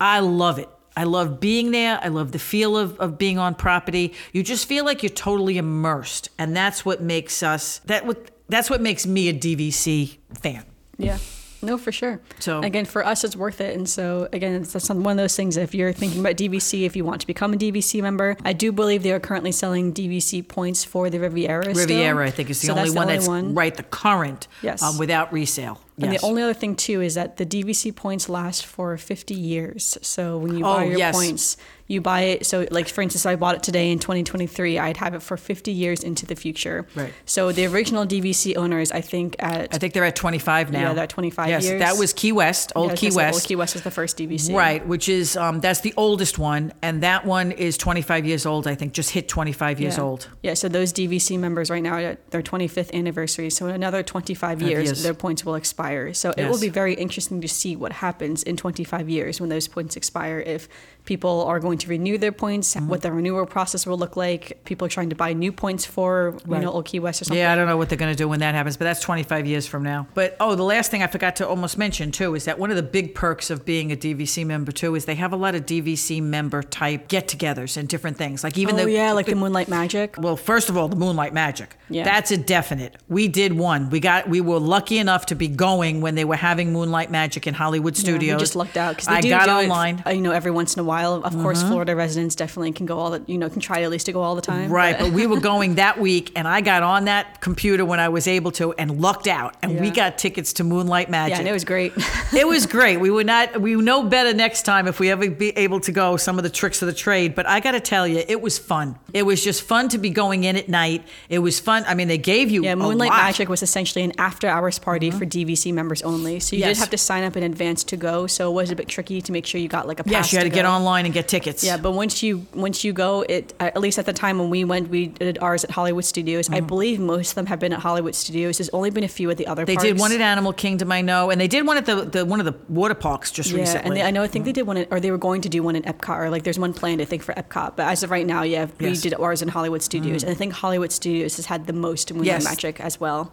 Speaker 2: I love it. I love being there. I love the feel of, of being on property. You just feel like you're totally immersed. And that's what makes us that what that's what makes me a DVC fan.
Speaker 1: Yeah. No, for sure.
Speaker 2: So-
Speaker 1: again, for us, it's worth it. And so again, it's that's one of those things. If you're thinking about DVC, if you want to become a DVC member, I do believe they are currently selling DVC points for the Riviera. still.
Speaker 2: Riviera, I think, is the
Speaker 1: So
Speaker 2: only one
Speaker 1: the
Speaker 2: that's
Speaker 1: one.
Speaker 2: right the current
Speaker 1: Yes.
Speaker 2: um, without resale.
Speaker 1: And
Speaker 2: Yes.
Speaker 1: the only other thing too is that the DVC points last for 50 years. So when you
Speaker 2: Oh,
Speaker 1: buy your
Speaker 2: yes.
Speaker 1: points, you buy it. So like for instance, I bought it today in 2023. I'd have it for 50 years into the future.
Speaker 2: Right.
Speaker 1: So the original DVC owners, I think at
Speaker 2: I think they're at 25 now.
Speaker 1: Yeah, they're at 25
Speaker 2: yes,
Speaker 1: years.
Speaker 2: that was Key West, old
Speaker 1: Yeah,
Speaker 2: Key West.
Speaker 1: Old Key West is the first DVC.
Speaker 2: Right, which is um, that's the oldest one, and that one is 25 years old. I think just hit 25 years
Speaker 1: yeah.
Speaker 2: old.
Speaker 1: Yeah, so those DVC members right now at their 25th anniversary. So in another 25 years,
Speaker 2: years.
Speaker 1: their points will expire. So it will be very interesting to see what happens in 25 years when those points expire. If people are going to renew their points,
Speaker 2: Mm-hmm.
Speaker 1: what the renewal process will look like. People are trying to buy new points for you know Old Key West or something.
Speaker 2: Yeah, I don't know what they're going to do when that happens, but that's 25 years from now. But oh, the last thing I forgot to almost mention too is that one of the big perks of being a DVC member too is they have a lot of DVC member type get-togethers and different things. Like even
Speaker 1: oh
Speaker 2: the
Speaker 1: yeah, like the Moonlight Magic.
Speaker 2: well, first of all, the Moonlight Magic.
Speaker 1: Yeah.
Speaker 2: That's a definite. We did one. We got we were lucky enough to be going when they were having Moonlight Magic in Hollywood
Speaker 1: Yeah,
Speaker 2: Studios.
Speaker 1: we just lucked out because
Speaker 2: I got
Speaker 1: it,
Speaker 2: online. Mm-hmm.
Speaker 1: uh, you know, every once in a while. Of course, uh-huh. Florida residents definitely can go all the, you know, can try at least to go all the time.
Speaker 2: Right, but we were going that week, and I got on that computer when I was able to, and lucked out, and we got tickets to Moonlight Magic.
Speaker 1: yeah, and it was great.
Speaker 2: it was great. We would not. We know better next time if we ever be able to go. Some of the tricks of the trade, but I got to tell you, it was fun. It was just fun to be going in at night. It was fun. I mean, they gave you
Speaker 1: Yeah, Moonlight. Magic was essentially an after hours party uh-huh. for DVC members only. So you.
Speaker 2: Yes.
Speaker 1: did have to sign up in advance to go. So it was a bit tricky to make sure you got like a pass.
Speaker 2: Yes, you had to, get
Speaker 1: go.
Speaker 2: Online and get tickets.
Speaker 1: Yeah, but once you once you go, it at least at the time when we went, we did ours at Hollywood Studios. I believe most of them have been at Hollywood Studios. There's only been a few at the other.
Speaker 2: Mm-hmm. They
Speaker 1: parks.
Speaker 2: did one at Animal Kingdom, I know, and they did one at the, the one of the water parks just
Speaker 1: Yeah,
Speaker 2: recently.
Speaker 1: and they, I know I think they did one, at, or they were going to do one in Epcot, or like there's one planned I think for Epcot. But as of right now, yeah, we
Speaker 2: Yes. Mm.
Speaker 1: did ours in Hollywood Studios, and I think Hollywood Studios has had the most Moonlight
Speaker 2: Yes.
Speaker 1: Magic as well.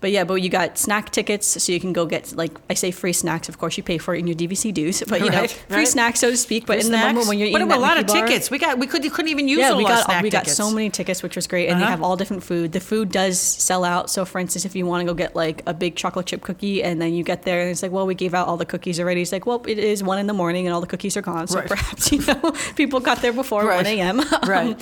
Speaker 1: But yeah, but you got snack tickets, so you can go get like I say free snacks. Of course, you pay for it in your DVC dues, but you know
Speaker 2: Right,
Speaker 1: free
Speaker 2: right.
Speaker 1: snacks, so to speak. But
Speaker 2: Free
Speaker 1: in the moment when you're
Speaker 2: but
Speaker 1: eating
Speaker 2: was a lot of
Speaker 1: bar-
Speaker 2: tickets. We got we could you couldn't even use
Speaker 1: yeah, we got we got
Speaker 2: tickets.
Speaker 1: so many tickets, which was great, and they
Speaker 2: Uh-huh.
Speaker 1: have all different food. The food does sell out. So, for instance, if you want to go get like a big chocolate chip cookie, and then you get there and it's like, well, we gave out all the cookies already. It's like, well, it is one in the morning, and all the cookies are gone. So
Speaker 2: Right.
Speaker 1: perhaps you know people got there before
Speaker 2: Right.
Speaker 1: one a.m.
Speaker 2: Right.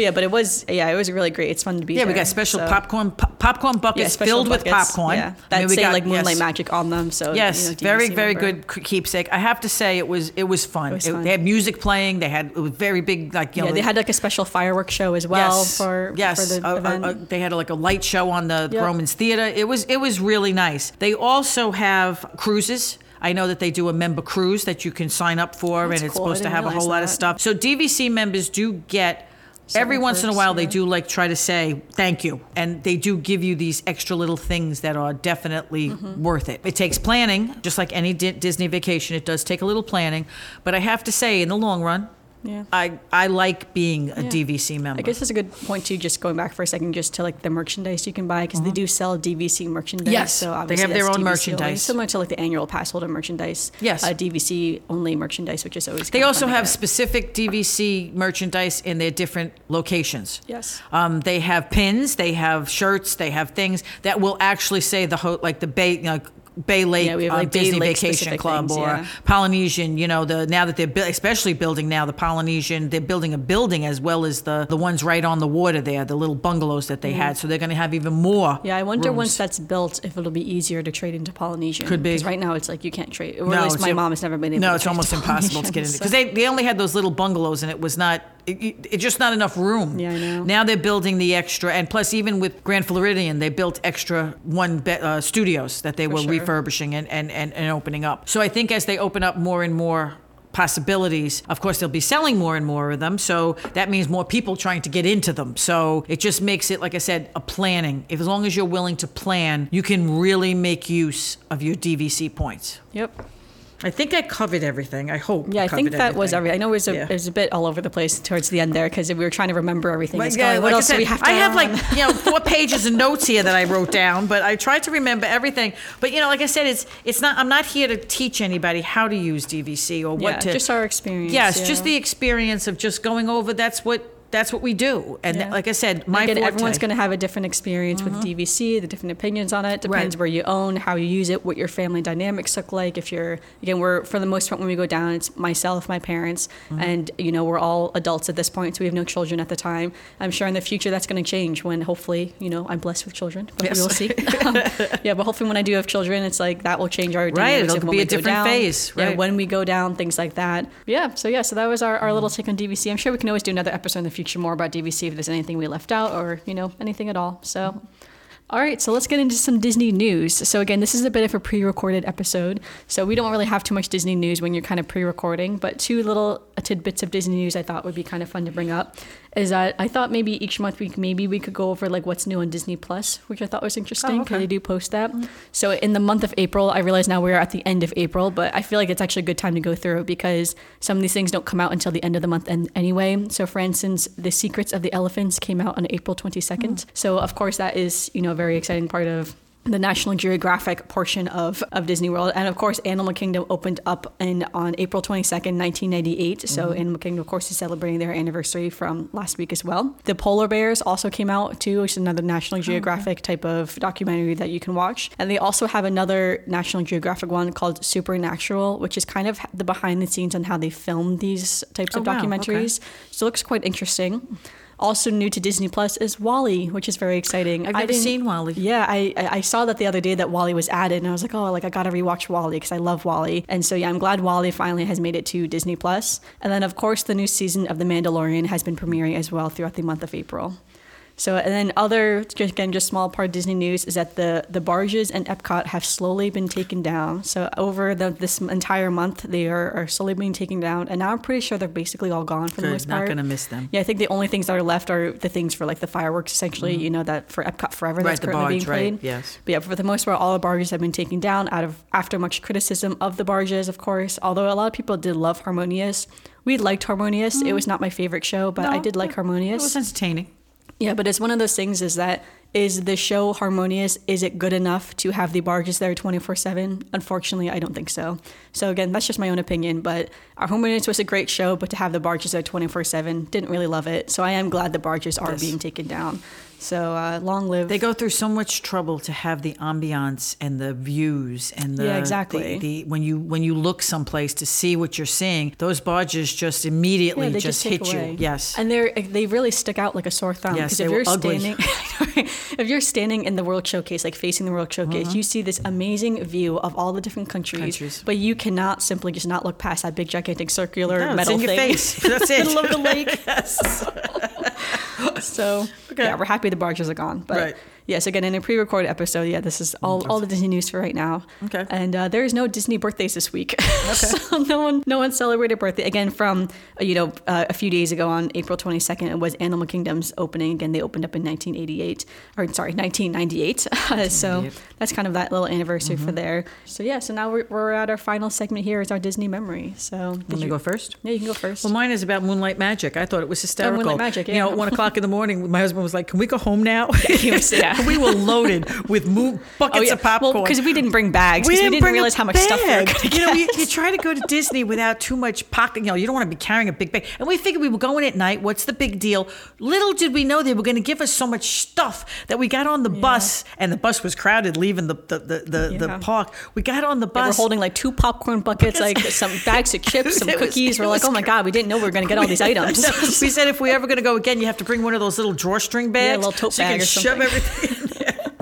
Speaker 1: But yeah, but it was yeah, it was really great. It's fun to be
Speaker 2: Yeah,
Speaker 1: there.
Speaker 2: we got special
Speaker 1: So-
Speaker 2: popcorn po- popcorn buckets
Speaker 1: special
Speaker 2: filled with popcorn.
Speaker 1: Yeah,
Speaker 2: I
Speaker 1: that
Speaker 2: mean, we
Speaker 1: say
Speaker 2: got-
Speaker 1: like Moonlight
Speaker 2: yes.
Speaker 1: Magic on them. So
Speaker 2: Yes,
Speaker 1: you know,
Speaker 2: very very
Speaker 1: member.
Speaker 2: good keepsake. I have to say it was it was fun.
Speaker 1: It was
Speaker 2: It-
Speaker 1: fun.
Speaker 2: They had music playing. They had it was very big like you
Speaker 1: Yeah,
Speaker 2: know
Speaker 1: they had like a special fireworks show as well
Speaker 2: yes,
Speaker 1: for
Speaker 2: yes.
Speaker 1: for the event.
Speaker 2: they had like a light show on the
Speaker 1: Yep.
Speaker 2: Grauman's Theater. It was it was really nice. They also have cruises. I know that they do a member cruise that you can sign up for,
Speaker 1: That's
Speaker 2: and it's
Speaker 1: cool.
Speaker 2: Supposed to have a whole lot of stuff. So DVC members do get. Every once in a while, they do like try to say thank you, and they do give you these extra little things that are definitely
Speaker 1: Mm-hmm.
Speaker 2: worth it. It takes planning, just like any Di- Disney vacation. It does take a little planning, but I have to say, in the long run,
Speaker 1: Yeah.
Speaker 2: I I like being a
Speaker 1: Yeah.
Speaker 2: DVC member.
Speaker 1: I guess that's a good point too. Just going back for a second, just to like the merchandise you can buy because they do sell DVC merchandise.
Speaker 2: Mm-hmm. Yes,
Speaker 1: so
Speaker 2: they
Speaker 1: obviously
Speaker 2: have their
Speaker 1: that's
Speaker 2: own
Speaker 1: DVC
Speaker 2: merchandise.
Speaker 1: only, similar to like the annual pass holder merchandise.
Speaker 2: Yes.
Speaker 1: uh, DVC only merchandise, which is always.
Speaker 2: They
Speaker 1: kinda
Speaker 2: also
Speaker 1: fun to
Speaker 2: have
Speaker 1: get.
Speaker 2: specific DVC merchandise in their different locations.
Speaker 1: Yes.
Speaker 2: Um, they have pins, they have shirts, they have things that will actually say the ho- like the Bay know, Bay Lake
Speaker 1: Yeah, have,
Speaker 2: um,
Speaker 1: like, Bay
Speaker 2: Disney
Speaker 1: Lake
Speaker 2: Vacation Club
Speaker 1: things,
Speaker 2: or
Speaker 1: yeah.
Speaker 2: Polynesian. You know the now that they're bu- especially building now the Polynesian, they're building a building as well as the the ones right on the water there, the little bungalows that they had. So they're going to have even more.
Speaker 1: Yeah, I wonder
Speaker 2: rooms.
Speaker 1: once that's built if it'll be easier to trade into Polynesian.
Speaker 2: Could be.
Speaker 1: because right now it's like you can't trade. Or
Speaker 2: No,
Speaker 1: at least my mom has never been able.
Speaker 2: No, it's almost impossible to get into because
Speaker 1: so-
Speaker 2: they, they only had those little bungalows and it was not it, it- it's just not enough room.
Speaker 1: Yeah, I know.
Speaker 2: Now they're building the extra, and plus even with Grand Floridian, they built extra one be, uh, studios that they were
Speaker 1: sure.
Speaker 2: refurbishing and, and, and, and opening up. So I think as they open up more and more possibilities. Of course, they'll be selling more and more of them. So that means more people trying to get into them. So it just makes it, like I said, a planning. If as long as you're willing to plan, you can really make use of your DVC points.
Speaker 1: Yep.
Speaker 2: I think I covered everything. I hope.
Speaker 1: Yeah, I think
Speaker 2: covered
Speaker 1: that was everything. I know it was a,
Speaker 2: Yeah.
Speaker 1: it was a bit all over the place towards the end there because we were trying to remember everything. It's
Speaker 2: yeah,
Speaker 1: going, what
Speaker 2: like I
Speaker 1: else do we have to
Speaker 2: I have
Speaker 1: add
Speaker 2: like you know four pages of notes here that I wrote down, but I tried to remember everything. But you know, like I said, it's it's not. I'm not here to teach anybody how to use DVC or what
Speaker 1: yeah,
Speaker 2: to.
Speaker 1: just our experience.
Speaker 2: yes,
Speaker 1: yeah.
Speaker 2: just the experience of just going over. That's what that's what we do. And
Speaker 1: Yeah.
Speaker 2: like I said, my
Speaker 1: Again, everyone's going to have a different experience with DVC, the different opinions on it. Depends
Speaker 2: Mm-hmm. Right.
Speaker 1: where you own, how you use it, what your family dynamics look like. If you're, again, we're, for the most part, when we go down, it's myself, my parents,
Speaker 2: Mm-hmm.
Speaker 1: and, you know, we're all adults at this point, so we have no children at the time. I'm sure in the future that's going to change when hopefully, you know, I'm blessed with children, but
Speaker 2: Yes.
Speaker 1: we will see. Um, yeah, but hopefully when I do have children, it's like that will change our dynamics
Speaker 2: it'll be a different
Speaker 1: down.
Speaker 2: phase,
Speaker 1: Yeah,
Speaker 2: right.
Speaker 1: when we go down, things like that. Yeah, so yeah, so that was our, our little take on DVC. I'm sure we can always do another episode in the future more about DVC if there's anything we left out or, you know, anything at all. So. All right, so let's get into some Disney news. So again, this is a bit of a pre-recorded episode, so we don't really have too much Disney news when you're kind of pre-recording. But two little tidbits of Disney news I thought would be kind of fun to bring up is that I thought maybe each month we maybe we could go over like what's new on Disney Plus, which I thought was interesting
Speaker 2: Oh,
Speaker 1: because
Speaker 2: okay.
Speaker 1: they do post that. Mm-hmm. So in the month of April, I realize now we're at the end of April, but I feel like it's actually a good time to go through because some of these things don't come out until the end of the month and anyway. So for instance, The Secrets of the Elephants came out on April 22nd. Mm-hmm. So of course that is, you know, a very exciting part of the National Geographic portion of, of Disney World. And of course, Animal Kingdom opened up in, on April 22nd, 1998. So mm-hmm. Animal Kingdom, of course, is celebrating their anniversary from last week as well. The Polar Bears also came out too, which is another National oh, Geographic type of documentary that you can watch. And they also have another National Geographic one called Supernatural, which is kind of the behind the scenes on how they film these types oh, of
Speaker 2: Oh, wow. Okay.
Speaker 1: documentaries. So it looks quite interesting. Also new to Disney Plus is WALL-E, which is very exciting.
Speaker 2: I've never seen WALL-E.
Speaker 1: yeah, I I I saw that the other day that WALL-E was added, and I was like, oh, like I gotta rewatch WALL-E because I love WALL-E, and so yeah, I'm glad WALL-E finally has made it to Disney Plus. And then of course the new season of The Mandalorian has been premiering as well throughout the month of April. So and then other again just small part of Disney news is that the the barges and Epcot have slowly been taken down. So over the this entire month they are, are slowly being taken down, and now I'm pretty sure they're basically all gone for the
Speaker 2: Good.
Speaker 1: most
Speaker 2: Not
Speaker 1: part.
Speaker 2: gonna miss them.
Speaker 1: Yeah, I think the only things that are left are the things for like the fireworks, essentially. You know that for Epcot Forever that's
Speaker 2: Mm-hmm. Right, the
Speaker 1: currently
Speaker 2: barge,
Speaker 1: being
Speaker 2: right,
Speaker 1: played.
Speaker 2: yes.
Speaker 1: But yeah, for the most part, all the barges have been taken down out of after much criticism of the barges, of course. Although a lot of people did love Harmonious. We liked Harmonious. It was not my favorite show, but I
Speaker 2: Mm-hmm.
Speaker 1: Did like Harmonious.
Speaker 2: It was entertaining.
Speaker 1: Yeah, but it's one of those things is that is the show harmonious? Is it good enough to have the barges there 24 7? Unfortunately, I don't think so. So, again, that's just my own opinion. But our Harmonious was a great show, but to have the barges there 24 7, didn't really love it. So, I am glad the barges are
Speaker 2: Yes.
Speaker 1: being taken down. So, uh, long live.
Speaker 2: They go through so much trouble to have the ambiance and the views and the
Speaker 1: Yeah, exactly.
Speaker 2: the, the when you when you look someplace to see what you're seeing, those barges just immediately
Speaker 1: Yeah, they
Speaker 2: just, hit
Speaker 1: away.
Speaker 2: you. Yes.
Speaker 1: and they're they really stick out like a sore thumb.
Speaker 2: Yes, they
Speaker 1: if
Speaker 2: were
Speaker 1: you're
Speaker 2: ugly.
Speaker 1: standing, if you're standing in the World Showcase, like facing the World Showcase,
Speaker 2: Uh-huh.
Speaker 1: you see this amazing view of all the different countries,
Speaker 2: Countries.
Speaker 1: but you cannot simply just not look past that big gigantic circular
Speaker 2: No,
Speaker 1: metal thing.
Speaker 2: face. That's it.
Speaker 1: middle of the lake.
Speaker 2: yes.
Speaker 1: So
Speaker 2: Okay.
Speaker 1: yeah, we're happy the barges are gone. But
Speaker 2: Right.
Speaker 1: Yes, again in a pre-recorded episode, yeah, this is all, all the Disney news for right now.
Speaker 2: Okay.
Speaker 1: And uh, there is no Disney birthdays this week, so no one no one celebrated birthday. Again, from uh, you know uh, a few days ago on April 22nd, it was Animal Kingdom's opening. Again, they opened up in 1988, or sorry, 1998. Uh, so that's kind of that little anniversary
Speaker 2: Mm-hmm.
Speaker 1: for there. So yeah, so now we're, we're at our final segment here. Is our Disney memory. So did
Speaker 2: Let
Speaker 1: you
Speaker 2: go first.
Speaker 1: Yeah, you can go first.
Speaker 2: Well, mine is about Moonlight Magic. I thought it was hysterical.
Speaker 1: Oh, Moonlight Magic,
Speaker 2: You know,
Speaker 1: yeah.
Speaker 2: at one o'clock in the morning, my husband was like, "Can we go home now?"
Speaker 1: was- yeah.
Speaker 2: we were loaded with mo- buckets oh, of popcorn.
Speaker 1: Well, because we didn't bring bags. We didn't,
Speaker 2: bring a
Speaker 1: realize how much stuff we were
Speaker 2: bag.
Speaker 1: going to
Speaker 2: You know, you, you try to go to Disney without too much pocket. You know, you don't want to be carrying a big bag. And we figured we were going at night. What's the big deal? Little did we know they were going to give us so much stuff that we got on the bus, and the bus was crowded leaving the the the, the, the park. We got on the bus.
Speaker 1: We're
Speaker 2: bus.
Speaker 1: holding like two popcorn buckets, like some bags of chips, some
Speaker 2: was-
Speaker 1: cookies. we're like, oh my god, we didn't know we were going to get all these items.
Speaker 2: we said if we're ever going to go again, you have to bring one of those little drawstring bags,
Speaker 1: little tote
Speaker 2: so you
Speaker 1: bag
Speaker 2: can
Speaker 1: or
Speaker 2: shove
Speaker 1: something.
Speaker 2: everything.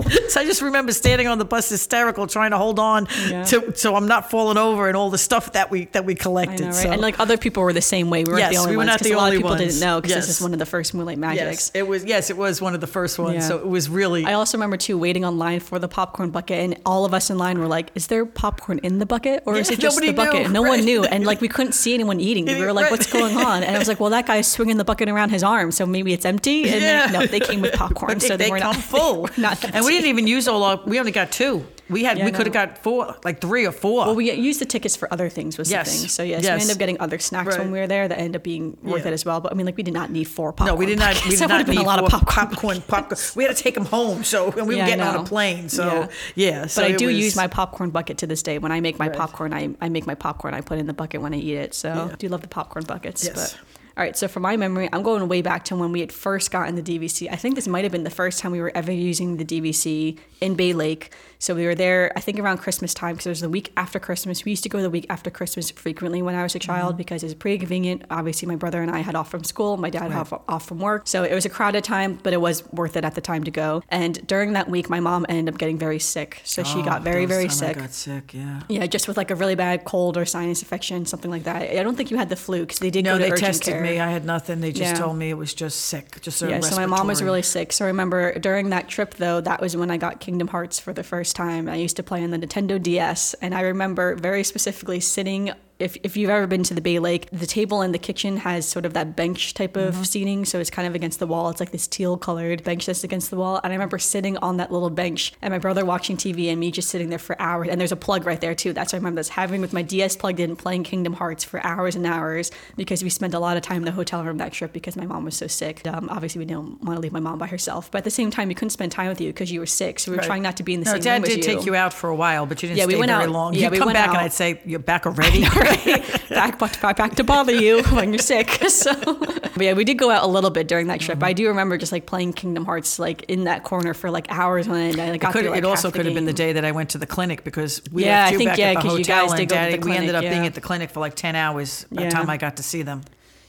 Speaker 2: so I just remember standing on the bus hysterical, trying to hold on
Speaker 1: Yeah.
Speaker 2: to so I'm not falling over and all the stuff that we that we collected.
Speaker 1: know, right?
Speaker 2: So.
Speaker 1: And like other people were the same way. We weren't
Speaker 2: Yes,
Speaker 1: the only
Speaker 2: we were
Speaker 1: ones.
Speaker 2: not the
Speaker 1: a lot
Speaker 2: only
Speaker 1: of people
Speaker 2: ones.
Speaker 1: didn't know because this is one of the first Moonlight Magics.
Speaker 2: yes, it was. Yes, it was one of the first ones.
Speaker 1: Yeah.
Speaker 2: So it was really.
Speaker 1: I also remember too waiting online for the popcorn bucket, and all of us in line were like, "Is there popcorn in the bucket, or is it just the bucket?"
Speaker 2: knew,
Speaker 1: no one knew, and like we couldn't see anyone eating. We were like,
Speaker 2: Right.
Speaker 1: "What's going on?" And I was like, "Well, that guy's swinging the bucket around his arm, so maybe it's empty." And then, no, they came with popcorn,
Speaker 2: they,
Speaker 1: so they,
Speaker 2: they
Speaker 1: were not
Speaker 2: full.
Speaker 1: they were not
Speaker 2: and we. Didn't even use all our. We only got two. We had.
Speaker 1: Yeah,
Speaker 2: we
Speaker 1: I
Speaker 2: could have
Speaker 1: know.
Speaker 2: got four, like three or four.
Speaker 1: Well, we used the tickets for other things was
Speaker 2: Yes.
Speaker 1: the thing. So yes,
Speaker 2: Yes.
Speaker 1: we ended up getting other snacks when
Speaker 2: Right.
Speaker 1: we were there that ended up being worth
Speaker 2: Yeah.
Speaker 1: it as well. But I mean, like we did not need four popcorn.
Speaker 2: no, we did not. We did
Speaker 1: that would
Speaker 2: not
Speaker 1: have been
Speaker 2: need
Speaker 1: a lot of
Speaker 2: four
Speaker 1: popcorn.
Speaker 2: popcorn. popcorn. We had to take them home. So and we
Speaker 1: Yeah, I
Speaker 2: were getting on
Speaker 1: know.
Speaker 2: a plane. So
Speaker 1: Yeah.
Speaker 2: yeah. so
Speaker 1: but I
Speaker 2: it
Speaker 1: do
Speaker 2: was-
Speaker 1: use my popcorn bucket to this day. When I make my popcorn, I, I make my popcorn. I put it in the bucket when I eat it. So. I do love the popcorn buckets.
Speaker 2: Yes.
Speaker 1: But all right, so from my memory, I'm going way back to when we had first gotten the DVC. I think this might have been the first time we were ever using the DVC in Bay Lake. So we were there, I think around Christmas time, because it was the week after Christmas. We used to go the week after Christmas frequently when I was a child mm-hmm. because it was pretty convenient. Obviously, my brother and I had off from school, my dad had off, off from work. So it was a crowded time, but it was worth it at the time to go. And during that week, my mom ended up getting very sick. So she
Speaker 2: Oh,
Speaker 1: got very, very
Speaker 2: time I
Speaker 1: sick.
Speaker 2: got sick. Yeah.
Speaker 1: Yeah, just with like a really bad cold or sinus infection, something like that. I don't think you had the flu because they did
Speaker 2: No,
Speaker 1: go to
Speaker 2: they
Speaker 1: urgent
Speaker 2: tested
Speaker 1: care.
Speaker 2: me. I had nothing. They just
Speaker 1: Yeah.
Speaker 2: told me it was just sick. Just a
Speaker 1: yeah, so my mom was
Speaker 2: respiratory.
Speaker 1: really sick. So I remember during that trip though, that was when I got Kingdom Hearts for the first time. I used to play on the Nintendo DS, and I remember very specifically sitting. If, if you've ever been to the Bay Lake, the table in the kitchen has sort of that bench type of
Speaker 2: Mm-hmm.
Speaker 1: seating, so it's kind of against the wall. It's like this teal colored bench that's against the wall. And I remember sitting on that little bench and my brother watching TV and me just sitting there for hours. And there's a plug right there too. That's what I remember this having with my DS plugged in, playing Kingdom Hearts for hours and hours because we spent a lot of time in the hotel room that trip because my mom was so sick. Um, obviously, we didn't want to leave my mom by herself, but at the same time, we couldn't spend time with you because you were sick. So we were
Speaker 2: Right.
Speaker 1: trying not to be in the
Speaker 2: No,
Speaker 1: same
Speaker 2: Dad
Speaker 1: room as
Speaker 2: did
Speaker 1: you.
Speaker 2: take you out for a while, but you didn't
Speaker 1: Yeah, we went
Speaker 2: very
Speaker 1: out.
Speaker 2: long.
Speaker 1: Yeah,
Speaker 2: You'd
Speaker 1: we
Speaker 2: come
Speaker 1: went
Speaker 2: back and. I'd say, "You're back already."
Speaker 1: back, back, back, to bother you when you're sick. So, but yeah, we did go out a little bit during that trip.
Speaker 2: Mm-hmm.
Speaker 1: I do remember just like playing Kingdom Hearts like in that corner for like hours on end. I like, got
Speaker 2: Could-
Speaker 1: through, like,
Speaker 2: it also could have been the day that I went to the clinic because we
Speaker 1: Yeah,
Speaker 2: left
Speaker 1: I think,
Speaker 2: back
Speaker 1: yeah,
Speaker 2: at the
Speaker 1: 'cause you
Speaker 2: hotel
Speaker 1: guys did
Speaker 2: and
Speaker 1: the
Speaker 2: Daddy, we ended up
Speaker 1: clinic,
Speaker 2: being at the clinic for like 10 hours by the time I got to see them.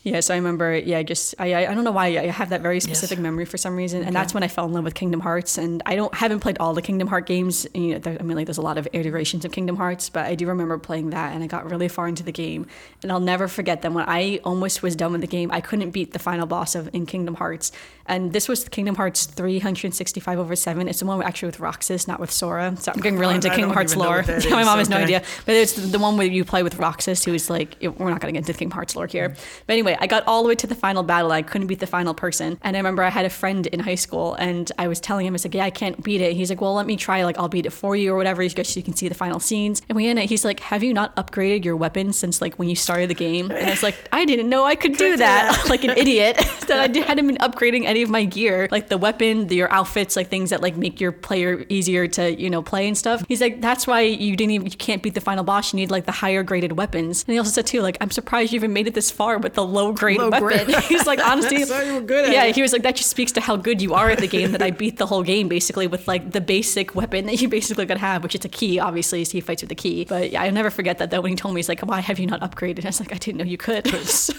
Speaker 1: Yeah, so I remember, yeah, just I I I don't know why I have that very specific memory for some reason, and that's when I fell in love with Kingdom Hearts. And I don't haven't played all the Kingdom Heart games. You know, there, I mean, like there's a lot of iterations of Kingdom Hearts, but I do remember playing that, and I got really far into the game. And I'll never forget that when I almost was done with the game, I couldn't beat the final boss of in Kingdom Hearts, and this was Kingdom Hearts 365 over seven. It's the one actually with Roxas, not with Sora. So I'm getting really into
Speaker 2: don't
Speaker 1: Kingdom Hearts lore. my
Speaker 2: is.
Speaker 1: mom has no idea. But it's the one where you play with Roxas, who is like, we're not going to get into Kingdom Hearts lore here. But anyway, I got all the way to the final battle. I couldn't beat the final person. And I remember I had a friend in high school and I was telling him, I was like, yeah, I can't beat it. He's like, well, let me try. Like, I'll beat it for you or whatever. He's so you can see the final scenes. And we end it. He's like, have you not upgraded your weapon since like when you started the game? And I was like, I didn't know I could do
Speaker 2: do
Speaker 1: that. like an idiot. so I hadn't been upgrading any of my gear, like the weapon, the, your outfits, like things that like make your player easier to, you know, play and stuff. He's like, that's why you didn't even, you can't beat the final boss. You need like the higher graded weapons. And he also said too, like, I'm surprised you even made it this far with the low grade
Speaker 2: Low
Speaker 1: weapon.
Speaker 2: grade.
Speaker 1: He's like, honestly,
Speaker 2: So you were good at
Speaker 1: yeah,
Speaker 2: it.
Speaker 1: he was like, that just speaks to how good you are at the game that I beat the whole game basically with like the basic weapon that you basically could have, which is a key, obviously, so he fights with the key. But yeah, I'll never forget that though when he told me, he's like, why have you not upgraded? I was like, I didn't know you could. so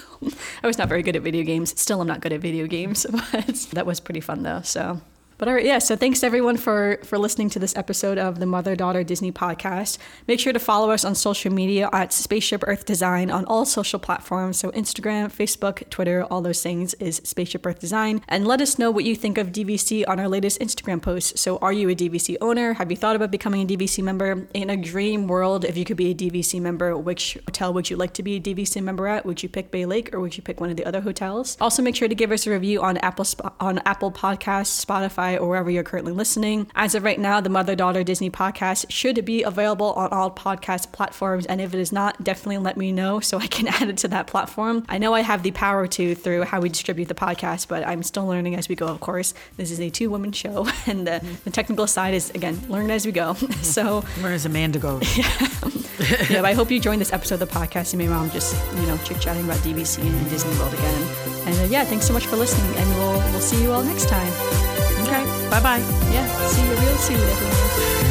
Speaker 1: I was not very good at video games. Still, I'm not good at video games, but that was pretty fun though. So. But all right, yeah. So thanks everyone for for listening to this episode of the Mother Daughter Disney podcast. Make sure to follow us on social media at Spaceship Earth Design on all social platforms. So Instagram, Facebook, Twitter, all those things is Spaceship Earth Design. And let us know what you think of DVC on our latest Instagram posts. So are you a DVC owner? Have you thought about becoming a DVC member? In a dream world, if you could be a DVC member, which hotel would you like to be a DVC member at? Would you pick Bay Lake or would you pick one of the other hotels? Also, make sure to give us a review on Apple on Apple Podcasts, Spotify, or wherever you're currently listening. As of right now, the Mother Daughter Disney podcast should be available on all podcast platforms, and if it is not, definitely let me know so I can add it to that platform. I know I have the power to through how we distribute the podcast, but I'm still learning as we go. Of course, this is a two-woman show, and the, the technical side is again learn as we go. so
Speaker 2: Where is Amanda go.
Speaker 1: yeah, but I hope you joined this episode of the podcast. And maybe I'm just, you know, chit chatting about DVC and Disney World again. And uh, yeah, thanks so much for listening. And we'll we'll see you all next time.
Speaker 2: Okay. Bye bye.
Speaker 1: Yeah, see you real soon, everyone.